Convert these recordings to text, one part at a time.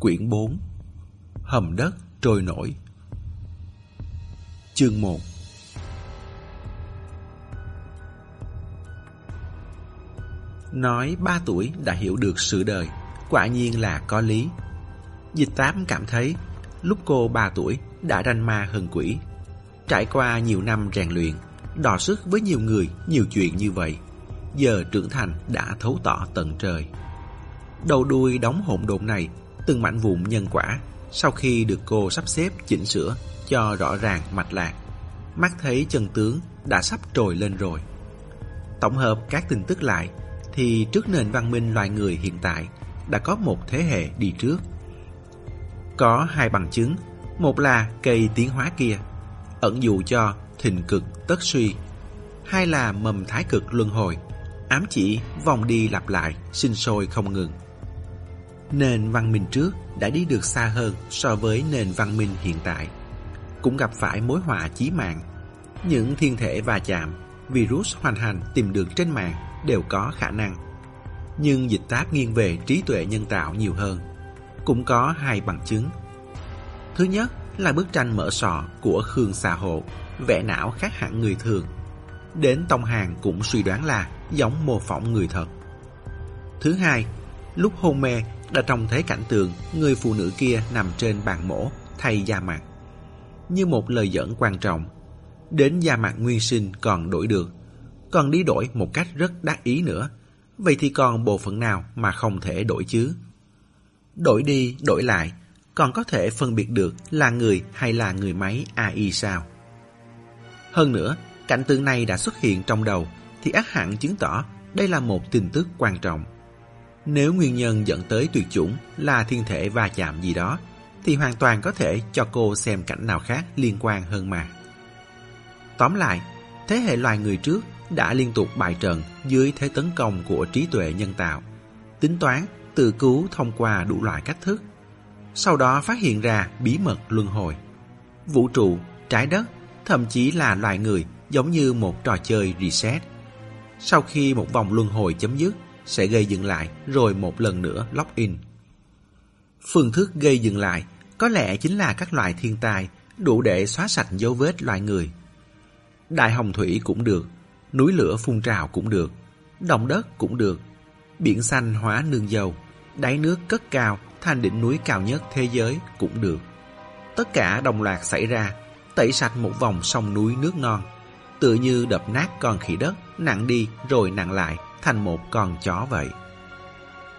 Quyển 4 Hầm đất trôi nổi. Chương 1 Nói ba tuổi đã hiểu được sự đời, Quả nhiên là có lý. Dịch tám cảm thấy Lúc cô ba tuổi đã ranh ma hơn quỷ, Trải qua nhiều năm rèn luyện Đò sức với nhiều người, Nhiều chuyện như vậy, Giờ trưởng thành đã thấu tỏ tận trời. Đầu đuôi đóng hỗn độn này Từng mảnh vụn nhân quả Sau khi được cô sắp xếp chỉnh sửa Cho rõ ràng, mạch lạc. Mắt thấy chân tướng đã sắp trồi lên rồi. Tổng hợp các tin tức lại Thì trước nền văn minh loài người hiện tại Đã có một thế hệ đi trước. Có hai bằng chứng, Một là cây tiến hóa kia, Ẩn dụ cho thịnh cực tất suy, Hai là mầm thái cực luân hồi, Ám chỉ vòng đi lặp lại, Sinh sôi không ngừng. Nền văn minh trước đã đi được xa hơn so với nền văn minh hiện tại. Cũng gặp phải mối họa chí mạng. Những thiên thể va chạm, virus hoành hành tìm được trên mạng đều có khả năng. Nhưng dịch tác nghiêng về trí tuệ nhân tạo nhiều hơn. Cũng có hai bằng chứng. Thứ nhất là bức tranh mở sọ của Khương Xà Hộ, vẽ não khác hẳn người thường. Đến Tông Hàng cũng suy đoán là giống mô phỏng người thật. Thứ hai, lúc hôn mê đã trông thấy cảnh tượng người phụ nữ kia nằm trên bàn mổ thay da mặt. Như một lời dẫn quan trọng, đến da mặt nguyên sinh còn đổi được, còn đi đổi một cách rất đắc ý nữa. Vậy thì còn bộ phận nào mà không thể đổi chứ? Đổi đi, đổi lại, còn có thể phân biệt được là người hay là người máy AI sao? Hơn nữa, cảnh tượng này đã xuất hiện trong đầu thì ác hẳn chứng tỏ đây là một tin tức quan trọng. Nếu nguyên nhân dẫn tới tuyệt chủng là thiên thể va chạm gì đó, thì hoàn toàn có thể cho cô xem cảnh nào khác liên quan hơn mà. Tóm lại, thế hệ loài người trước đã liên tục bại trận dưới thế tấn công của trí tuệ nhân tạo, tính toán, tự cứu thông qua đủ loại cách thức. Sau đó phát hiện ra bí mật luân hồi. Vũ trụ, trái đất, thậm chí là loài người giống như một trò chơi reset. Sau khi một vòng luân hồi chấm dứt, sẽ gây dừng lại rồi một lần nữa lock in. Phương thức gây dừng lại có lẽ chính là các loại thiên tai đủ để xóa sạch dấu vết loài người. Đại hồng thủy cũng được, núi lửa phun trào cũng được, động đất cũng được, biển xanh hóa nương dầu, đáy nước cất cao thành đỉnh núi cao nhất thế giới cũng được. Tất cả đồng loạt xảy ra, tẩy sạch một vòng sông núi nước non, tựa như đập nát con khỉ đất, nặng đi rồi nặng lại thành một con chó vậy.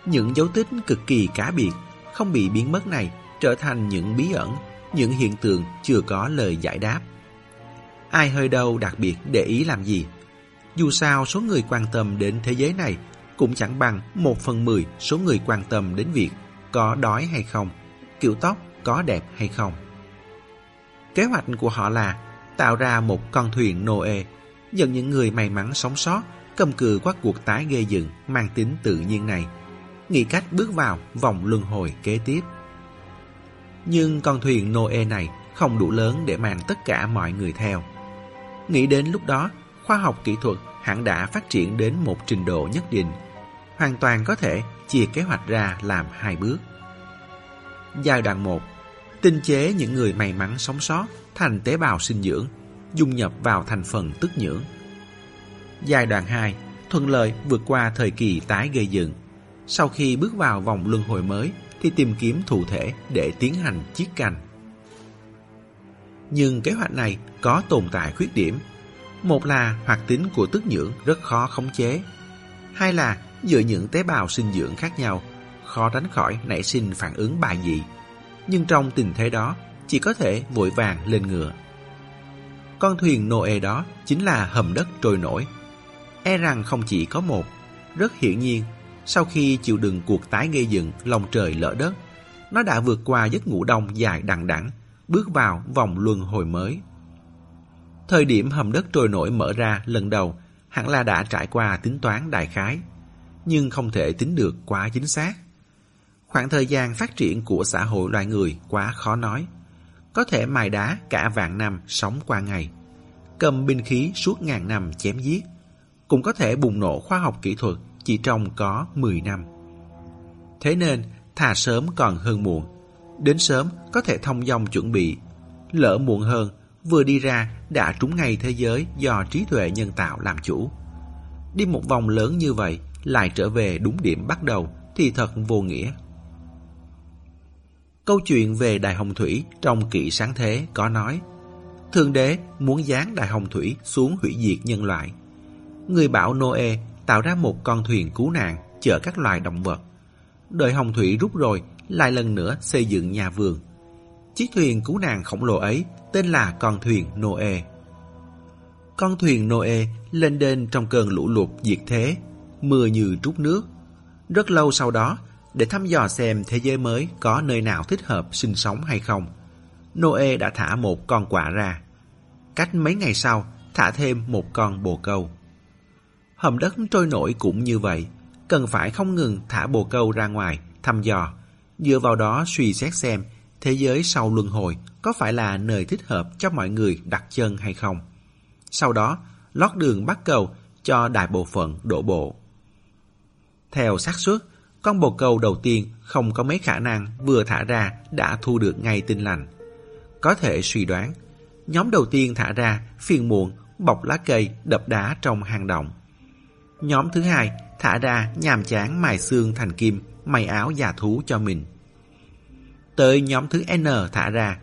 Những dấu tích cực kỳ cá biệt, không bị biến mất này trở thành những bí ẩn, những hiện tượng chưa có lời giải đáp. Ai hơi đâu đặc biệt để ý làm gì? Dù sao số người quan tâm đến thế giới này cũng chẳng bằng một phần mười số người quan tâm đến việc có đói hay không, kiểu tóc có đẹp hay không. Kế hoạch của họ là tạo ra một con thuyền Noe dẫn những người may mắn sống sót cầm cự qua cuộc tái gây dựng mang tính tự nhiên này, nghĩ cách bước vào vòng luân hồi kế tiếp. Nhưng con thuyền Noe này không đủ lớn để mang tất cả mọi người theo. Nghĩ đến lúc đó, khoa học kỹ thuật hẳn đã phát triển đến một trình độ nhất định, hoàn toàn có thể chia kế hoạch ra làm hai bước. Giai đoạn 1 Tinh chế những người may mắn sống sót thành tế bào sinh dưỡng, dung nhập vào thành phần tức nhưỡng Giai đoạn 2 thuận lợi vượt qua thời kỳ tái gây dựng. Sau khi bước vào vòng luân hồi mới thì tìm kiếm thụ thể để tiến hành chiết canh. Nhưng kế hoạch này có tồn tại khuyết điểm. Một là hoạt tính của tức nhưỡng rất khó khống chế. Hai là giữa những tế bào sinh dưỡng khác nhau, khó tránh khỏi nảy sinh phản ứng bài dị. Nhưng trong tình thế đó, chỉ có thể vội vàng lên ngựa. Con thuyền Noe đó chính là hầm đất trôi nổi E rằng không chỉ có một. Rất hiển nhiên, sau khi chịu đựng cuộc tái gây dựng lòng trời lỡ đất, nó đã vượt qua giấc ngủ đông dài đằng đẵng, bước vào vòng luân hồi mới. Thời điểm hầm đất trôi nổi mở ra lần đầu, hẳn là đã trải qua tính toán đại khái, nhưng không thể tính được quá chính xác. Khoảng thời gian phát triển của xã hội loài người quá khó nói. Có thể mài đá cả vạn năm sống qua ngày, cầm binh khí suốt ngàn năm chém giết, cũng có thể bùng nổ khoa học kỹ thuật chỉ trong có 10 năm. Thế nên, thà sớm còn hơn muộn. Đến sớm có thể thông dong chuẩn bị. Lỡ muộn hơn, vừa đi ra đã trúng ngay thế giới do trí tuệ nhân tạo làm chủ. Đi một vòng lớn như vậy, lại trở về đúng điểm bắt đầu thì thật vô nghĩa. Câu chuyện về Đại Hồng Thủy trong kỵ sáng thế có nói Thượng đế muốn giáng Đại Hồng Thủy xuống hủy diệt nhân loại. Người bảo Noe tạo ra một con thuyền cứu nạn chở các loài động vật. Đợi Hồng Thủy rút rồi, lại lần nữa xây dựng nhà vườn. Chiếc thuyền cứu nạn khổng lồ ấy tên là con thuyền Noe. Con thuyền Noe lên đên trong cơn lũ lụt diệt thế, mưa như trút nước. Rất lâu sau đó, để thăm dò xem thế giới mới có nơi nào thích hợp sinh sống hay không, Noe đã thả một con quả ra. Cách mấy ngày sau, thả thêm một con bồ câu. Hầm đất trôi nổi cũng như vậy, cần phải không ngừng thả bồ câu ra ngoài, thăm dò, dựa vào đó suy xét xem thế giới sau luân hồi có phải là nơi thích hợp cho mọi người đặt chân hay không. Sau đó, lót đường bắt cầu cho đại bộ phận đổ bộ. Theo xác suất, con bồ câu đầu tiên không có mấy khả năng vừa thả ra đã thu được ngay tin lành. Có thể suy đoán, nhóm đầu tiên thả ra phiền muộn bọc lá cây đập đá trong hang động. Nhóm thứ hai thả ra nhàm chán mài xương thành kim, may áo già thú cho mình. Tới nhóm thứ N thả ra,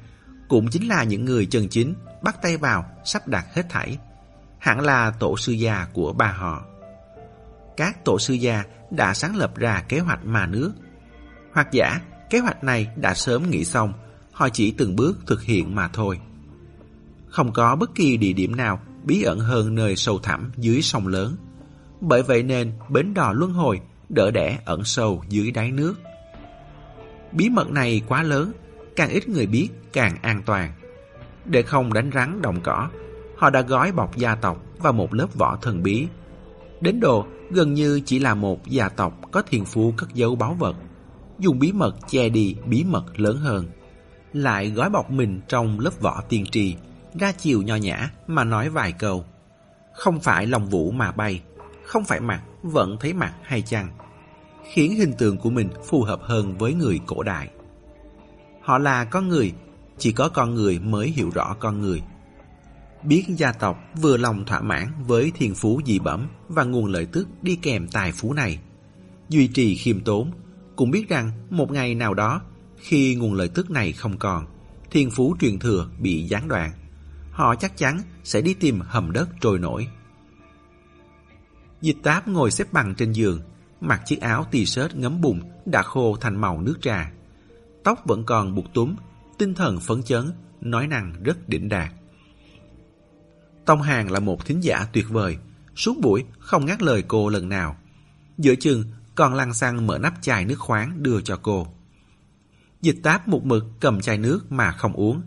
cũng chính là những người chân chính bắt tay vào sắp đặt hết thảy. Hẳn là tổ sư gia của ba họ. Các tổ sư gia đã sáng lập ra kế hoạch mà nước. Hoặc giả, kế hoạch này đã sớm nghĩ xong, họ chỉ từng bước thực hiện mà thôi. Không có bất kỳ địa điểm nào bí ẩn hơn nơi sâu thẳm dưới sông lớn. Bởi vậy nên bến đò luân hồi đỡ đẻ ẩn sâu dưới đáy nước. Bí mật này quá lớn, càng ít người biết càng an toàn. Để không đánh rắn đồng cỏ, họ đã gói bọc gia tộc vào một lớp vỏ thần bí. Đến độ gần như chỉ là một gia tộc có thiền phú cất giấu báu vật, dùng bí mật che đi bí mật lớn hơn. Lại gói bọc mình trong lớp vỏ tiên tri, ra chiều nho nhã mà nói vài câu. Không phải lòng vũ mà bay, không phải mặt vẫn thấy mặt hay chăng khiến hình tượng của mình phù hợp hơn với người cổ đại. Họ là con người, chỉ có con người mới hiểu rõ con người. Biết gia tộc vừa lòng thỏa mãn với thiên phú dị bẩm và nguồn lợi tức đi kèm tài phú này. Duy trì khiêm tốn, cũng biết rằng một ngày nào đó, khi nguồn lợi tức này không còn, thiên phú truyền thừa bị gián đoạn, họ chắc chắn sẽ đi tìm hầm đất trôi nổi. Dịch táp ngồi xếp bằng trên giường, mặc chiếc áo t-shirt ngấm bùn đã khô thành màu nước trà. Tóc vẫn còn buộc túm, tinh thần phấn chấn, nói năng rất đỉnh đạt. Tông Hàng là một thính giả tuyệt vời, suốt buổi không ngắt lời cô lần nào. Giữa chừng còn lăng xăng mở nắp chai nước khoáng đưa cho cô. Dịch táp một mực cầm chai nước mà không uống,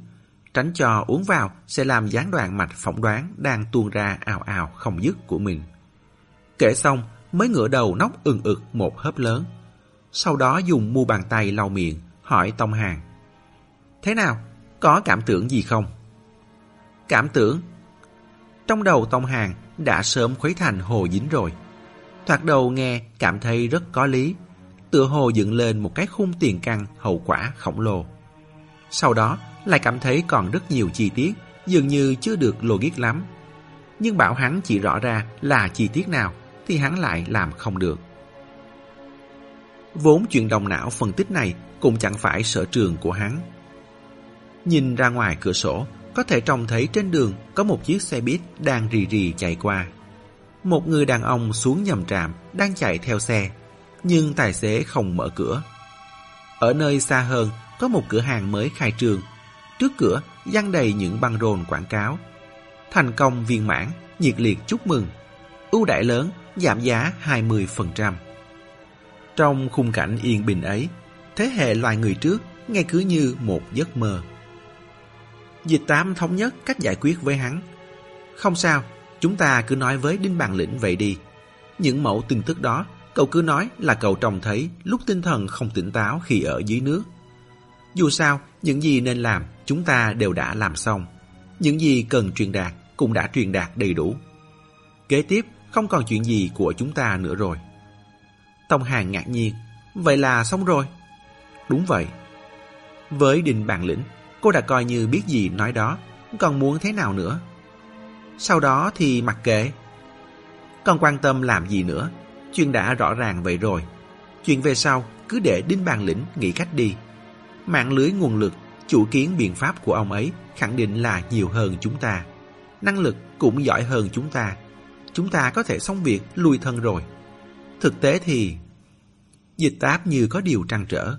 tránh cho uống vào sẽ làm gián đoạn mạch phỏng đoán đang tuôn ra ào ào không dứt của mình. Kể xong, mới ngửa đầu nóc ừng ực một hớp lớn. Sau đó dùng mu bàn tay lau miệng, hỏi Tông Hàng. Thế nào? Có cảm tưởng gì không? Cảm tưởng? Trong đầu Tông Hàng đã sớm khuấy thành hồ dính rồi. Thoạt đầu nghe cảm thấy rất có lý, tựa hồ dựng lên một cái khung tiền căn hậu quả khổng lồ. Sau đó lại cảm thấy còn rất nhiều chi tiết dường như chưa được logic lắm. Nhưng bảo hắn chỉ rõ ra là chi tiết nào thì hắn lại làm không được. Vốn chuyện đồng não phân tích này cũng chẳng phải sở trường của hắn. Nhìn ra ngoài cửa sổ, có thể trông thấy trên đường có một chiếc xe buýt đang rì rì chạy qua. Một người đàn ông xuống nhầm trạm đang chạy theo xe, nhưng tài xế không mở cửa. Ở nơi xa hơn có một cửa hàng mới khai trương. Trước cửa dăng đầy những băng rôn quảng cáo. Thành công viên mãn, nhiệt liệt chúc mừng. ưu đại lớn giảm giá 20%. Trong khung cảnh yên bình ấy, thế hệ loài người trước nghe cứ như một giấc mơ. Dịch tám thống nhất cách giải quyết với hắn. Không sao, chúng ta cứ nói với Đinh Bằng Lĩnh vậy đi. Những mẫu tin tức đó, cậu cứ nói là cậu trông thấy lúc tinh thần không tỉnh táo khi ở dưới nước. Dù sao, những gì nên làm, chúng ta đều đã làm xong. Những gì cần truyền đạt cũng đã truyền đạt đầy đủ. Kế tiếp, không còn chuyện gì của chúng ta nữa rồi. Tông Hàng ngạc nhiên. Vậy là xong rồi. đúng vậy. Với Đinh Bàn Lĩnh, cô đã coi như biết gì nói đó, còn muốn thế nào nữa. Sau đó thì mặc kệ. Còn quan tâm làm gì nữa, chuyện đã rõ ràng vậy rồi. Chuyện về sau cứ để Đinh Bàn Lĩnh nghĩ cách đi. Mạng lưới nguồn lực, chủ kiến biện pháp của ông ấy khẳng định là nhiều hơn chúng ta. Năng lực cũng giỏi hơn chúng ta. Chúng ta có thể xong việc lui thân rồi. Thực tế thì... Dịch táp như có điều trăn trở.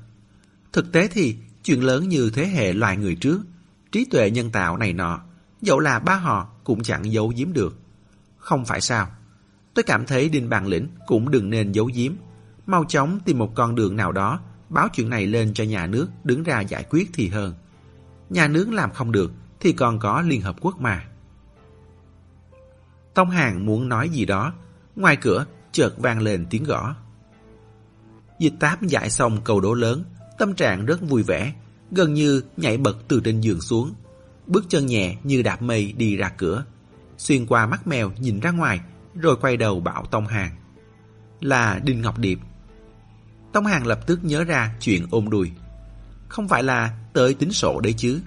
Thực tế thì chuyện lớn như thế hệ loài người trước, trí tuệ nhân tạo này nọ, dẫu là ba họ cũng chẳng giấu giếm được. Không phải sao? Tôi cảm thấy Đinh Bàn Lĩnh cũng đừng nên giấu giếm. Mau chóng tìm một con đường nào đó, báo chuyện này lên cho nhà nước đứng ra giải quyết thì hơn. Nhà nước làm không được thì còn có Liên Hợp Quốc mà. Tông Hàng muốn nói gì đó, ngoài cửa chợt vang lên tiếng gõ. Dịch táp giải xong cầu đố lớn, tâm trạng rất vui vẻ, gần như nhảy bật từ trên giường xuống. Bước chân nhẹ như đạp mây đi ra cửa, xuyên qua mắt mèo nhìn ra ngoài, rồi quay đầu bảo Tông Hàng. Là Đinh Ngọc Điệp. Tông Hàng lập tức nhớ ra chuyện ôm đùi. Không phải là tới tính sổ đấy chứ.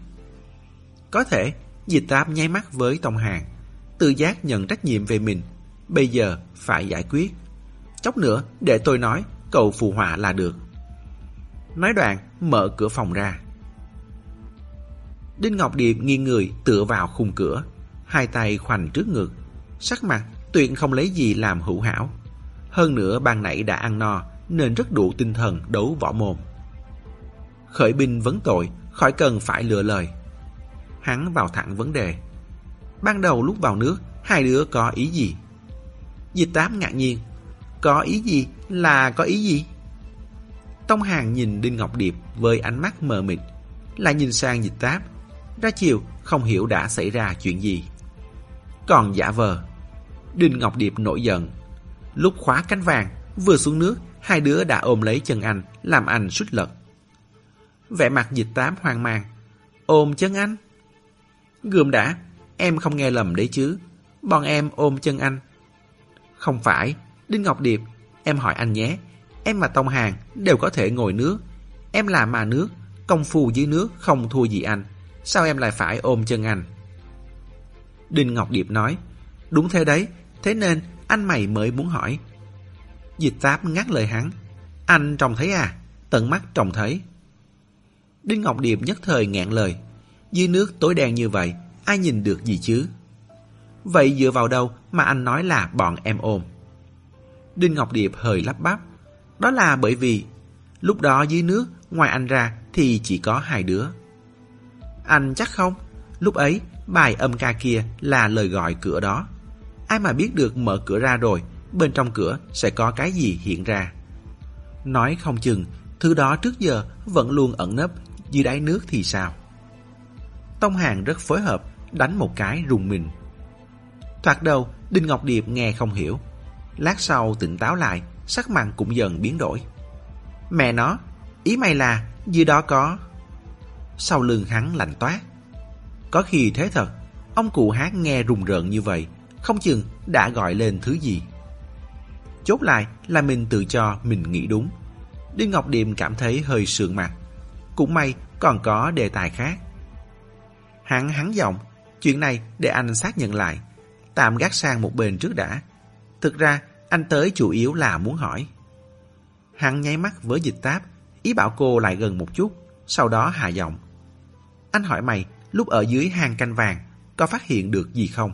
Có thể, dịch táp nháy mắt với Tông Hàng, tự giác nhận trách nhiệm về mình, bây giờ phải giải quyết. Chốc nữa để tôi nói, cậu phù họa là được. Nói đoạn, mở cửa phòng ra. Đinh Ngọc Điệp nghiêng người tựa vào khung cửa, hai tay khoanh trước ngực, sắc mặt tuyệt không lấy gì làm hữu hảo. Hơn nữa ban nãy đã ăn no nên rất đủ tinh thần đấu võ mồm. Khởi binh vấn tội, khỏi cần phải lựa lời. Hắn vào thẳng vấn đề. Ban đầu lúc vào nước, hai đứa có ý gì? Dịch tám ngạc nhiên. Có ý gì là có ý gì? Tông Hàng nhìn Đinh Ngọc Điệp với ánh mắt mờ mịt, lại nhìn sang dịch tám Ra chiều, không hiểu đã xảy ra chuyện gì. Còn giả vờ. Đinh Ngọc Điệp nổi giận. Lúc khóa cánh vàng, vừa xuống nước, hai đứa đã ôm lấy chân anh, làm anh suýt lật. Vẻ mặt dịch tám hoang mang. Ôm chân anh? Gươm đã, em không nghe lầm đấy chứ. Bọn em ôm chân anh. Không phải, Đinh Ngọc Điệp, em hỏi anh nhé. Em và Tông Hàng đều có thể ngồi nước. Em là mà nước, công phu dưới nước không thua gì anh. Sao em lại phải ôm chân anh? Đinh Ngọc Điệp nói, đúng thế đấy, thế nên anh mày mới muốn hỏi. Dịch táp ngắt lời hắn, anh trông thấy à? Tận mắt trông thấy. Đinh Ngọc Điệp nhất thời ngẹn lời, dưới nước tối đen như vậy, ai nhìn được gì chứ? Vậy dựa vào đâu mà anh nói là bọn em ôm? Đinh Ngọc Điệp hơi lắp bắp. Đó là bởi vì lúc đó dưới nước, ngoài anh ra thì chỉ có hai đứa. Anh chắc không? Lúc ấy, bài âm ca kia là lời gọi cửa đó. Ai mà biết được mở cửa ra rồi, bên trong cửa sẽ có cái gì hiện ra. Nói không chừng, thứ đó trước giờ vẫn luôn ẩn nấp dưới đáy nước thì sao? Tông Hàng rất phối hợp, đánh một cái rùng mình. Thoạt đầu, Đinh Ngọc Điệp nghe không hiểu. Lát sau tỉnh táo lại, sắc mặt cũng dần biến đổi. Mẹ nó, ý mày là dưới đó có... Sau lưng hắn lạnh toát. Có khi thế thật, ông cụ hát nghe rùng rợn như vậy, không chừng đã gọi lên thứ gì. Chốt lại là mình tự cho mình nghĩ đúng. Đinh Ngọc Điềm cảm thấy hơi sượng mặt. Cũng may còn có đề tài khác. Hắn hắn giọng, chuyện này để anh xác nhận lại. Tạm gác sang một bên trước đã. Thực ra, anh tới chủ yếu là muốn hỏi. Hắn nháy mắt với dịch táp, ý bảo cô lại gần một chút, sau đó hạ giọng. Anh hỏi mày, lúc ở dưới hang canh vàng, có phát hiện được gì không?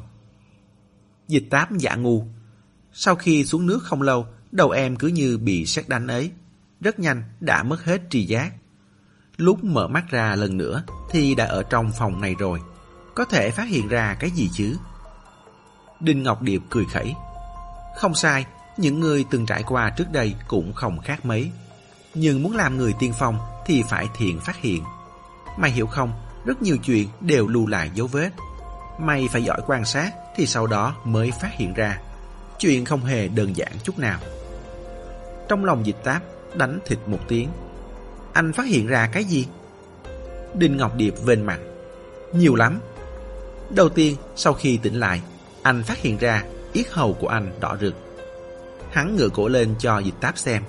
Dịch táp giả ngu. Sau khi xuống nước không lâu, đầu em cứ như bị sét đánh ấy. Rất nhanh đã mất hết tri giác. Lúc mở mắt ra lần nữa thì đã ở trong phòng này rồi. Có thể phát hiện ra cái gì chứ? Đinh Ngọc Điệp cười khẩy. Không sai, những người từng trải qua trước đây cũng không khác mấy. Nhưng muốn làm người tiên phong thì phải thiện phát hiện. Mày hiểu không, rất nhiều chuyện đều lưu lại dấu vết. Mày phải giỏi quan sát thì sau đó mới phát hiện ra. Chuyện không hề đơn giản chút nào. Trong lòng dịch táp, đánh thịt một tiếng. Anh phát hiện ra cái gì? Đinh Ngọc Điệp vên mặt. Nhiều lắm. Đầu tiên, sau khi tỉnh lại, anh phát hiện ra yết hầu của anh đỏ rực. Hắn ngửa cổ lên cho dịch táp xem.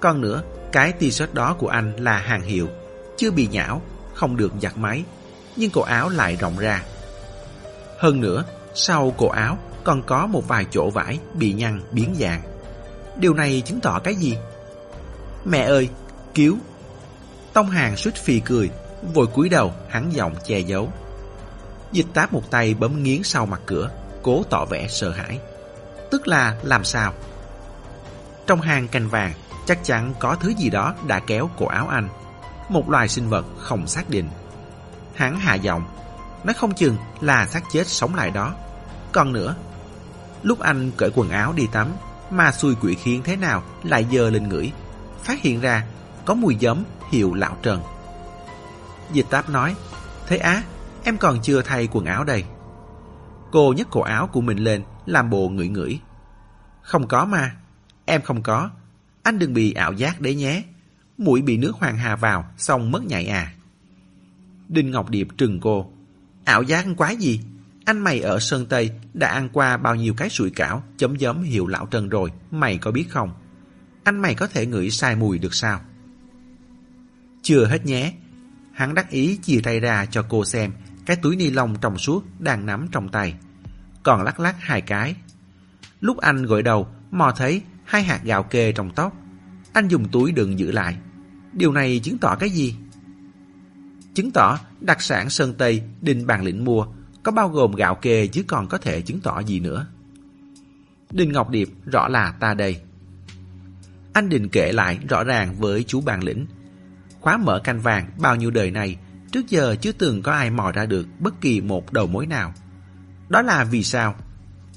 Còn nữa, Cái t-shirt đó của anh là hàng hiệu, chưa bị nhão, không được giặt máy, nhưng cổ áo lại rộng ra. Hơn nữa, sau cổ áo còn có một vài chỗ vải bị nhăn biến dạng. Điều này chứng tỏ cái gì? Mẹ ơi, cứu! Tông hàng suýt phì cười, vội cúi đầu hắn giọng che giấu. Dịch táp một tay bấm nghiến sau mặt cửa, cố tỏ vẻ sợ hãi. Tức là làm sao? Trong hang canh vàng, chắc chắn có thứ gì đó đã kéo cổ áo anh. Một loài sinh vật không xác định. Hắn hạ giọng, nó không chừng là xác chết sống lại đó. Còn nữa, lúc anh cởi quần áo đi tắm, mà xui quỷ khiến thế nào lại dơ lên ngửi, phát hiện ra có mùi giấm hiệu lão trần. Dịch táp nói, thế á, em còn chưa thay quần áo đây. Cô nhấc cổ áo của mình lên, làm bộ ngửi ngửi. Không có mà, em không có. Anh đừng bị ảo giác đấy nhé. Mũi bị nước hoàng hà vào, xong mất nhạy à. Đinh Ngọc Điệp trừng cô. Ảo giác quá gì? Anh mày ở Sơn Tây đã ăn qua bao nhiêu cái sủi cảo chấm giấm hiệu lão Trần rồi, mày có biết không? Anh mày có thể ngửi sai mùi được sao? Chưa hết nhé. Hắn đắc ý chia tay ra cho cô xem cái túi ni lông trong suốt đang nắm trong tay. Còn lắc lắc hai cái. Lúc anh gội đầu, mò thấy hai hạt gạo kê trong tóc. Anh dùng túi đựng giữ lại. Điều này chứng tỏ cái gì? Chứng tỏ đặc sản Sơn Tây Đinh Bàn Lĩnh mua có bao gồm gạo kê chứ còn có thể chứng tỏ gì nữa. Đinh Ngọc Điệp rõ là ta đây. Anh định kể lại rõ ràng với chú Bàn Lĩnh. Khóa mở canh vàng bao nhiêu đời này, trước giờ chưa từng có ai mò ra được bất kỳ một đầu mối nào. Đó là vì sao?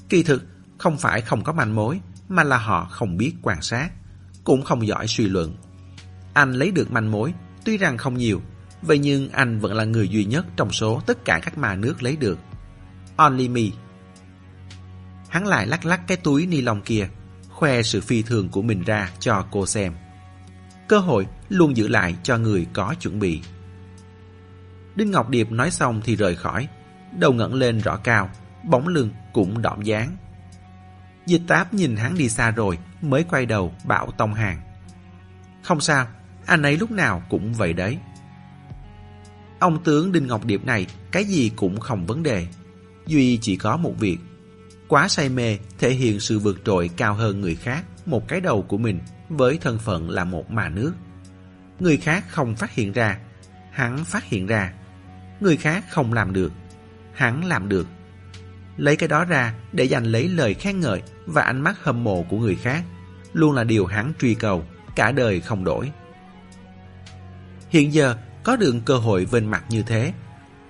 Kỳ thực, không phải không có manh mối, mà là họ không biết quan sát, cũng không giỏi suy luận. Anh lấy được manh mối, tuy rằng không nhiều, vậy nhưng anh vẫn là người duy nhất trong số tất cả các mà nước lấy được. Only me. Hắn lại lắc lắc cái túi ni lông kia, khoe sự phi thường của mình ra cho cô xem. Cơ hội luôn giữ lại cho người có chuẩn bị. Đinh Ngọc Điệp nói xong thì rời khỏi, đầu ngẩng lên rõ cao, bóng lưng cũng đỏm dáng. Dịch táp nhìn hắn đi xa rồi mới quay đầu bảo Tông Hàng. Không sao, anh ấy lúc nào cũng vậy đấy. Ông tướng Đinh Ngọc Điệp này cái gì cũng không vấn đề. Duy chỉ có một việc. Quá say mê thể hiện sự vượt trội cao hơn người khác một cái đầu của mình với thân phận là một mà nước. Người khác không phát hiện ra, hắn phát hiện ra. Người khác không làm được, hắn làm được. Lấy cái đó ra để giành lấy lời khen ngợi và ánh mắt hâm mộ của người khác luôn là điều hắn truy cầu, cả đời không đổi. Hiện giờ có được cơ hội vênh mặt như thế,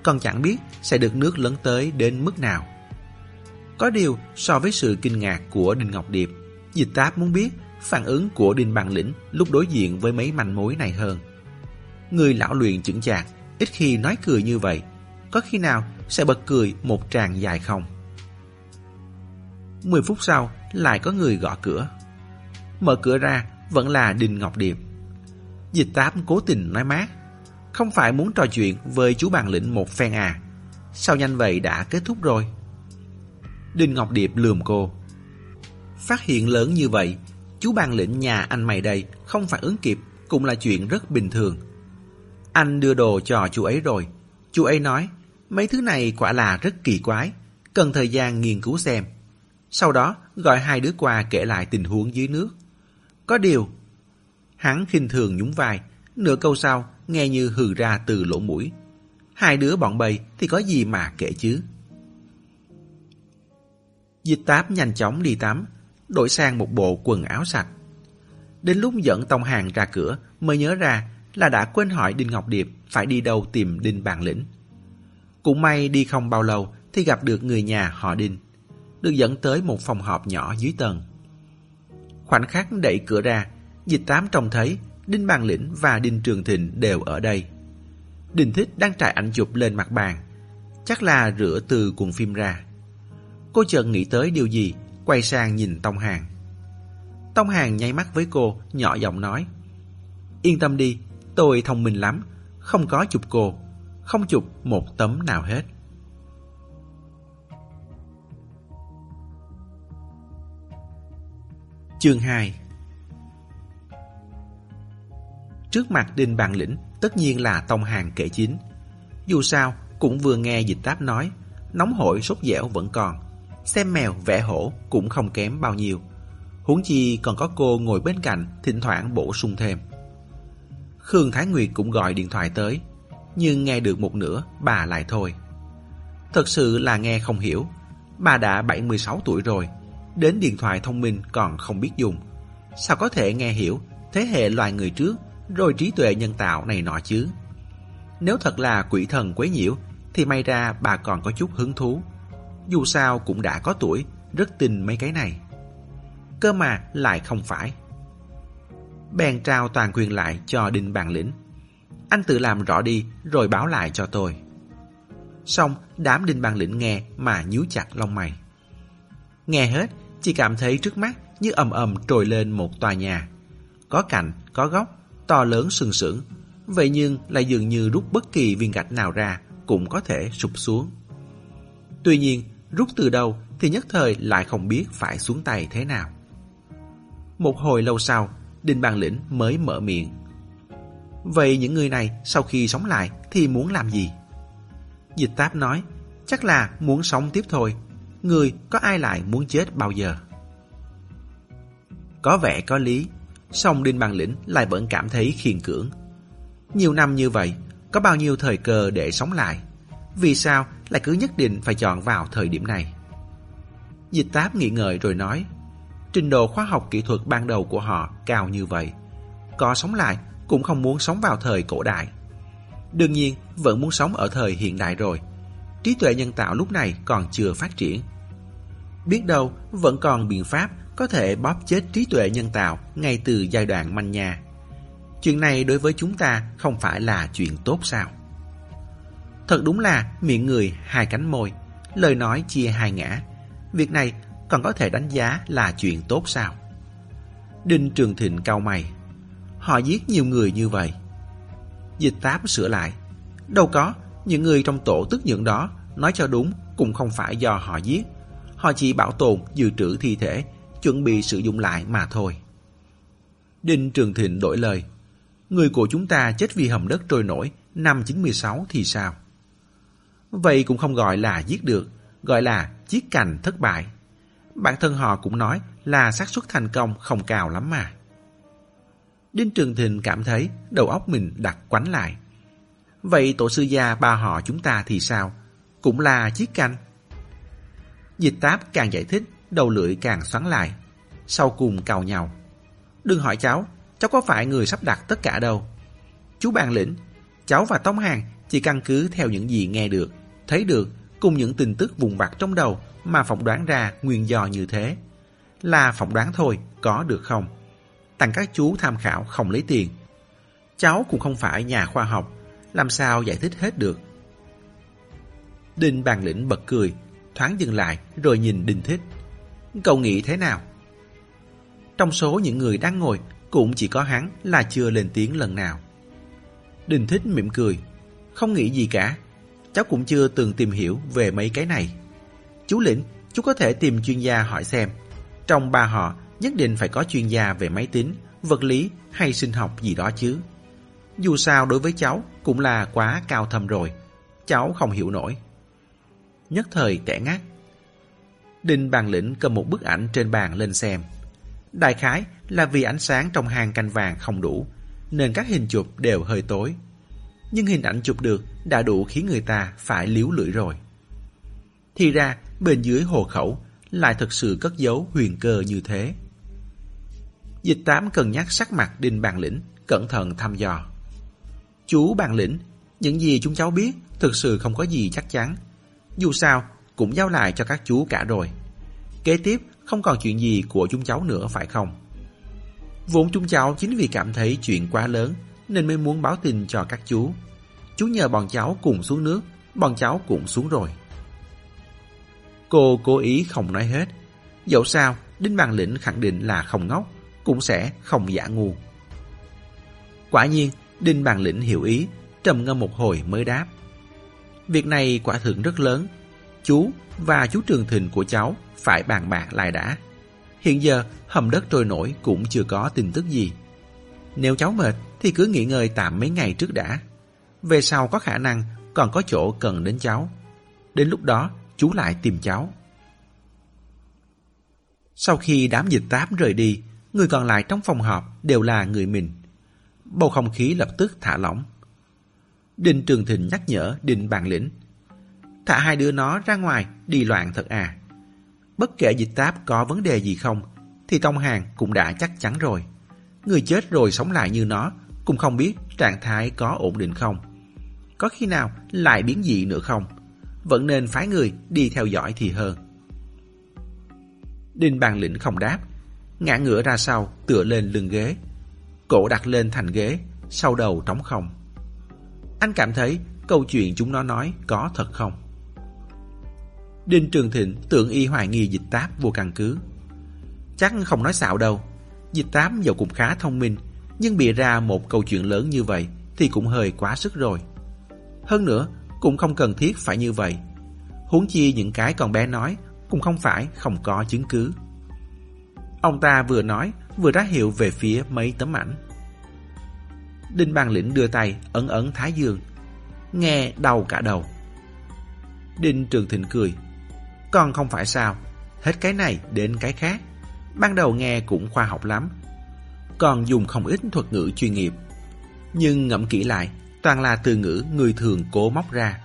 còn chẳng biết sẽ được nước lớn tới đến mức nào. Có điều, so với sự kinh ngạc của Đinh Ngọc Điệp, Dịch Táp muốn biết phản ứng của Đinh Bằng Lĩnh lúc đối diện với mấy manh mối này hơn. Người lão luyện chững chạc, ít khi nói cười như vậy, có khi nào sẽ bật cười một tràng dài không? 10 phút sau, lại có người gõ cửa. Mở cửa ra, vẫn là Đình Ngọc Điệp. Dịch Táp cố tình nói mát, không phải muốn trò chuyện với chú bàn lĩnh một phen à? Sao nhanh vậy đã kết thúc rồi? Đinh Ngọc Điệp lườm cô. Phát hiện lớn như vậy, chú bàn lĩnh nhà anh mày đây không phản ứng kịp cũng là chuyện rất bình thường. Anh đưa đồ cho chú ấy rồi. Chú ấy nói, mấy thứ này quả là rất kỳ quái, cần thời gian nghiên cứu xem. Sau đó gọi hai đứa qua kể lại tình huống dưới nước. Có điều, hắn khinh thường nhún vai, nửa câu sau nghe như hừ ra từ lỗ mũi. Hai đứa bọn bầy thì có gì mà kể chứ. Dịch táp nhanh chóng đi tắm, đổi sang một bộ quần áo sạch. Đến lúc dẫn Tông Hàng ra cửa mới nhớ ra là đã quên hỏi Đinh Ngọc Điệp phải đi đâu tìm Đinh Bàn Lĩnh. Cũng may đi không bao lâu thì gặp được người nhà họ Đinh, được dẫn tới một phòng họp nhỏ dưới tầng. Khoảnh khắc đẩy cửa ra, dịch tám trông thấy Đinh Bàn Lĩnh và Đinh Trường Thịnh đều ở đây. Đinh Thích đang trải ảnh chụp lên mặt bàn, chắc là rửa từ cuộn phim ra. Cô chợt nghĩ tới điều gì, quay sang nhìn Tông Hàng. Tông Hàng nháy mắt với cô, nhỏ giọng nói. Yên tâm đi, tôi thông minh lắm, không có chụp cô, không chụp một tấm nào hết. Chương 2 Trước mặt Đinh Bàn Lĩnh tất nhiên là tông hàng kể chính. Dù sao, cũng vừa nghe dịch táp nói, nóng hổi sốt dẻo vẫn còn. Xem mèo vẽ hổ cũng không kém bao nhiêu. Huống chi còn có cô ngồi bên cạnh, thỉnh thoảng bổ sung thêm. Khương Thái Nguyệt cũng gọi điện thoại tới, nhưng nghe được một nửa, bà lại thôi. Thật sự là nghe không hiểu. Bà đã 76 tuổi rồi, đến điện thoại thông minh còn không biết dùng. Sao có thể nghe hiểu thế hệ loài người trước rồi trí tuệ nhân tạo này nọ chứ? Nếu thật là quỷ thần quấy nhiễu thì may ra bà còn có chút hứng thú. Dù sao cũng đã có tuổi, rất tin mấy cái này. Cơ mà lại không phải. Bèn trao toàn quyền lại cho Đinh Bàn Lĩnh. Anh tự làm rõ đi rồi báo lại cho tôi. Xong đám Đinh Bàn Lĩnh nghe mà nhíu chặt lông mày. Nghe hết, chỉ cảm thấy trước mắt như ầm ầm trồi lên một tòa nhà. Có cạnh, có góc, to lớn sừng sững. Vậy nhưng lại dường như rút bất kỳ viên gạch nào ra cũng có thể sụp xuống. Tuy nhiên, rút từ đâu thì nhất thời lại không biết phải xuống tay thế nào. Một hồi lâu sau, Đinh Ban Lĩnh mới mở miệng. Vậy những người này sau khi sống lại thì muốn làm gì? Dịch táp nói, chắc là muốn sống tiếp thôi. Người có ai lại muốn chết bao giờ? Có vẻ có lý, song Đinh Ban Lĩnh lại vẫn cảm thấy khiên cưỡng. Nhiều năm như vậy, có bao nhiêu thời cơ để sống lại? Vì sao lại cứ nhất định phải chọn vào thời điểm này? Dịch táp nghĩ ngợi rồi nói, trình độ khoa học kỹ thuật ban đầu của họ cao như vậy. Có sống lại cũng không muốn sống vào thời cổ đại. Đương nhiên vẫn muốn sống ở thời hiện đại rồi. Trí tuệ nhân tạo lúc này còn chưa phát triển. Biết đâu vẫn còn biện pháp có thể bóp chết trí tuệ nhân tạo ngay từ giai đoạn manh nha. Chuyện này đối với chúng ta không phải là chuyện tốt sao? Thật đúng là miệng người hai cánh môi, lời nói chia hai ngã. Việc này còn có thể đánh giá là chuyện tốt sao? Đinh Trường Thịnh cau mày. Họ giết nhiều người như vậy. Dịch táp sửa lại. Đâu có, những người trong tổ tức nhượng đó, nói cho đúng, cũng không phải do họ giết. Họ chỉ bảo tồn, dự trữ thi thể, chuẩn bị sử dụng lại mà thôi. Đinh Trường Thịnh đổi lời. Người của chúng ta chết vì hầm đất trôi nổi năm 96 thì sao? Vậy cũng không gọi là giết được, gọi là chiết cành thất bại. Bản thân họ cũng nói là xác suất thành công không cao lắm mà. Đinh Trường Thịnh cảm thấy đầu óc mình đặt quánh lại. Vậy tổ sư gia ba họ chúng ta thì sao? Cũng là chiếc canh. Dịch táp càng giải thích, đầu lưỡi càng xoắn lại. Sau cùng cào nhau. Đừng hỏi cháu, cháu có phải người sắp đặt tất cả đâu. Chú bàn lĩnh, cháu và Tống Hàng chỉ căn cứ theo những gì nghe được, thấy được cùng những tin tức vùng vặt trong đầu mà phỏng đoán ra nguyên do như thế. Là phỏng đoán thôi, có được không? Tặng các chú tham khảo không lấy tiền. Cháu cũng không phải nhà khoa học, làm sao giải thích hết được. Đinh bàn lĩnh bật cười, thoáng dừng lại rồi nhìn Đinh Thích. Cậu nghĩ thế nào? Trong số những người đang ngồi, cũng chỉ có hắn là chưa lên tiếng lần nào. Đinh Thích mỉm cười, không nghĩ gì cả. Cháu cũng chưa từng tìm hiểu về mấy cái này. Chú Lĩnh, chú có thể tìm chuyên gia hỏi xem. Trong ba họ, nhất định phải có chuyên gia về máy tính, vật lý hay sinh học gì đó chứ. Dù sao đối với cháu cũng là quá cao thâm rồi. Cháu không hiểu nổi. Nhất thời tẻ ngắt. Đinh bàn lĩnh cầm một bức ảnh trên bàn lên xem. Đại khái là vì ánh sáng trong hang canh vàng không đủ, nên các hình chụp đều hơi tối. Nhưng hình ảnh chụp được đã đủ khiến người ta phải liếu lưỡi rồi. Thì ra, bên dưới hồ khẩu lại thật sự cất giấu huyền cơ như thế. Dịch tám cân nhắc sắc mặt Đinh Bàn Lĩnh, cẩn thận thăm dò. Chú Bàn Lĩnh, những gì chúng cháu biết thực sự không có gì chắc chắn. Dù sao, cũng giao lại cho các chú cả rồi. Kế tiếp, không còn chuyện gì của chúng cháu nữa phải không? Vốn chúng cháu chính vì cảm thấy chuyện quá lớn nên mới muốn báo tin cho các chú. Chú nhờ bọn cháu cùng xuống nước, bọn cháu cũng xuống rồi. Cô cố ý không nói hết. Dẫu sao, Đinh Bàn Lĩnh khẳng định là không ngốc, cũng sẽ không giả ngu. Quả nhiên, Đinh Bàn Lĩnh hiểu ý, trầm ngâm một hồi mới đáp. Việc này quả thượng rất lớn. Chú và chú Trường Thịnh của cháu phải bàn bạc lại đã. Hiện giờ, hầm đất trôi nổi cũng chưa có tin tức gì. Nếu cháu mệt thì cứ nghỉ ngơi tạm mấy ngày trước đã. Về sau có khả năng còn có chỗ cần đến cháu. Đến lúc đó chú lại tìm cháu. Sau khi đám dịch táp rời đi, người còn lại trong phòng họp đều là người mình. Bầu không khí lập tức thả lỏng. Đinh Trường Thịnh nhắc nhở Đinh Bàn Lĩnh. Thả hai đứa nó ra ngoài đi loạn thật à. Bất kể dịch táp có vấn đề gì không, thì Tông Hàng cũng đã chắc chắn rồi. Người chết rồi sống lại như nó, cũng không biết trạng thái có ổn định không. Có khi nào lại biến dị nữa không? Vẫn nên phái người đi theo dõi thì hơn. Đinh Bàn Lĩnh không đáp, ngã ngửa ra sau tựa lên lưng ghế. Cổ đặt lên thành ghế, sau đầu trống không. Anh cảm thấy câu chuyện chúng nó nói có thật không? Đinh Trường Thịnh tưởng y hoài nghi dịch táp vô căn cứ. Chắc không nói xạo đâu. Dịch táp dầu cũng khá thông minh, nhưng bịa ra một câu chuyện lớn như vậy thì cũng hơi quá sức rồi. Hơn nữa, cũng không cần thiết phải như vậy. Huống chi những cái con bé nói cũng không phải không có chứng cứ. Ông ta vừa nói, vừa ra hiệu về phía mấy tấm ảnh. Đinh Bàn Lĩnh đưa tay ấn ấn Thái Dương. Nghe đau cả đầu. Đinh Trường Thịnh cười. Còn không phải sao, hết cái này đến cái khác. Ban đầu nghe cũng khoa học lắm. Còn dùng không ít thuật ngữ chuyên nghiệp. Nhưng ngẫm kỹ lại, toàn là từ ngữ người thường cố móc ra.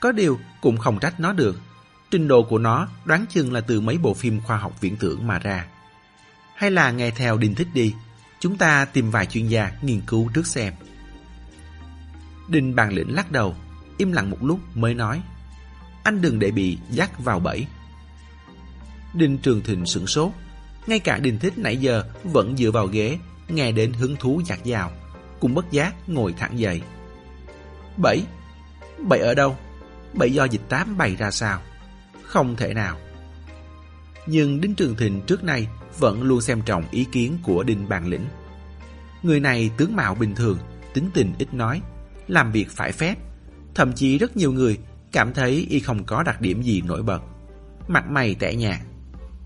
Có điều cũng không trách nó được. Trình độ của nó đoán chừng là từ mấy bộ phim khoa học viễn tưởng mà ra. Hay là nghe theo Đinh Thích đi, chúng ta tìm vài chuyên gia nghiên cứu trước xem. Đinh bàn lĩnh lắc đầu, im lặng một lúc mới nói. Anh đừng để bị dắt vào bẫy. Đinh Trường Thịnh sửng sốt. Ngay cả Đinh Thích nãy giờ vẫn dựa vào ghế, nghe đến hứng thú giặt dào. Cũng bất giác ngồi thẳng dậy. Bẫy? Bẫy ở đâu? Bẫy do dịch tám bày ra sao? Không thể nào. Nhưng Đinh Trường Thịnh trước nay vẫn luôn xem trọng ý kiến của Đinh Bàn Lĩnh. Người này tướng mạo bình thường, tính tình ít nói, làm việc phải phép. Thậm chí rất nhiều người cảm thấy y không có đặc điểm gì nổi bật. Mặt mày tẻ nhạt.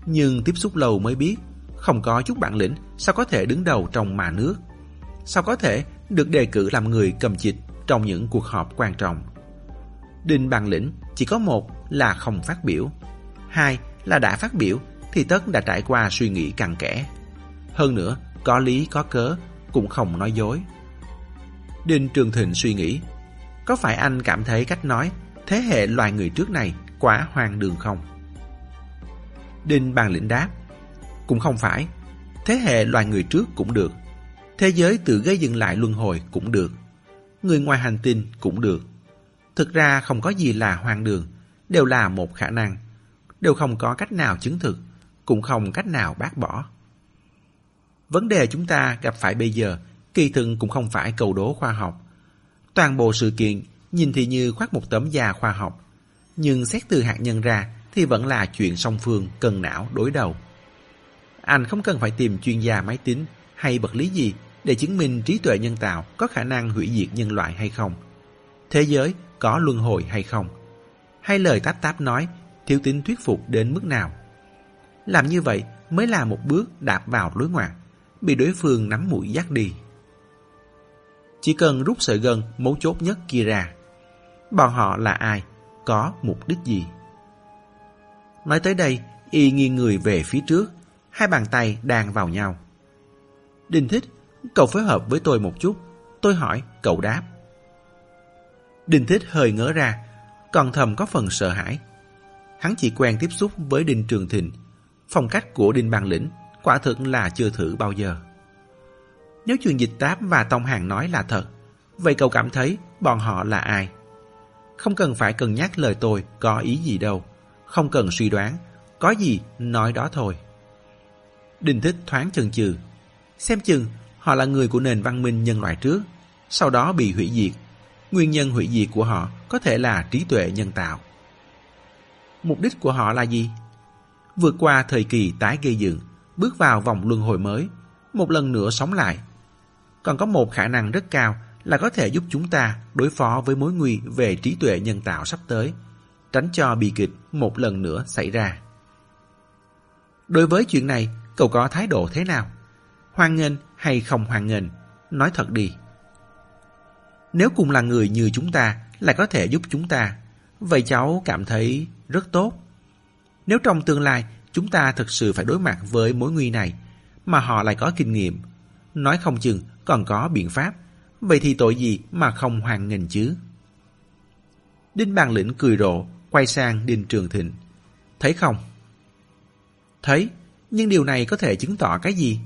Nhưng tiếp xúc lâu mới biết, không có chút bản lĩnh sao có thể đứng đầu trong mà nước. Sao có thể được đề cử làm người cầm chịch trong những cuộc họp quan trọng. Đinh Bằng Lĩnh chỉ có một là không phát biểu, hai là đã phát biểu thì tất đã trải qua suy nghĩ cặn kẽ. Hơn nữa, có lý có cớ, cũng không nói dối. Đinh Trường Thịnh suy nghĩ, có phải anh cảm thấy cách nói thế hệ loài người trước này quá hoang đường không? Đinh Bàn Lĩnh đáp, cũng không phải, thế hệ loài người trước cũng được, thế giới tự gây dựng lại luân hồi cũng được, người ngoài hành tinh cũng được. Thực ra không có gì là hoang đường, đều là một khả năng, đều không có cách nào chứng thực, cũng không cách nào bác bỏ. Vấn đề chúng ta gặp phải bây giờ kỳ thực cũng không phải cầu đố khoa học. Toàn bộ sự kiện nhìn thì như khoác một tấm da khoa học, nhưng xét từ hạt nhân ra thì vẫn là chuyện song phương cần não đối đầu. Anh không cần phải tìm chuyên gia máy tính hay vật lý gì để chứng minh trí tuệ nhân tạo có khả năng hủy diệt nhân loại hay không. Thế giới có luân hồi hay không. Hay lời táp táp nói thiếu tính thuyết phục đến mức nào. Làm như vậy mới là một bước đạp vào lối ngoặt, bị đối phương nắm mũi dắt đi. Chỉ cần rút sợi gân mấu chốt nhất kia ra. Bọn họ là ai? Có mục đích gì? Nói tới đây, y nghiêng người về phía trước, hai bàn tay đang vào nhau. đình thích, cậu phối hợp với tôi một chút. Tôi hỏi, cậu đáp. Đinh thích hơi ngỡ ra, còn thầm có phần sợ hãi. Hắn chỉ quen tiếp xúc với Đinh Trường Thịnh. Phong cách của Đinh Bàn Lĩnh quả thực là chưa thử bao giờ. Nếu chuyện dịch táp và Tông Hàng nói là thật, vậy cậu cảm thấy bọn họ là ai? Không cần phải cân nhắc lời tôi có ý gì đâu. Không cần suy đoán, có gì nói đó thôi. Đinh Thích thoáng chần chừ. Xem chừng họ là người của nền văn minh nhân loại trước, sau đó bị hủy diệt. Nguyên nhân hủy diệt của họ có thể là trí tuệ nhân tạo. Mục đích của họ là gì? Vượt qua thời kỳ tái gây dựng, bước vào vòng luân hồi mới, một lần nữa sống lại. Còn có một khả năng rất cao là có thể giúp chúng ta đối phó với mối nguy về trí tuệ nhân tạo sắp tới, tránh cho bi kịch một lần nữa xảy ra. Đối với chuyện này, cậu có thái độ thế nào? Hoan nghênh hay không hoan nghênh? Nói thật đi. Nếu cùng là người như chúng ta lại có thể giúp chúng ta, vậy cháu cảm thấy rất tốt. Nếu trong tương lai chúng ta thực sự phải đối mặt với mối nguy này, mà họ lại có kinh nghiệm, nói không chừng còn có biện pháp, vậy thì tội gì mà không hoàn nghênh chứ? Đinh Bàn Lĩnh cười rộ, quay sang Đinh Trường Thịnh. Thấy không? Thấy, nhưng điều này có thể chứng tỏ cái gì?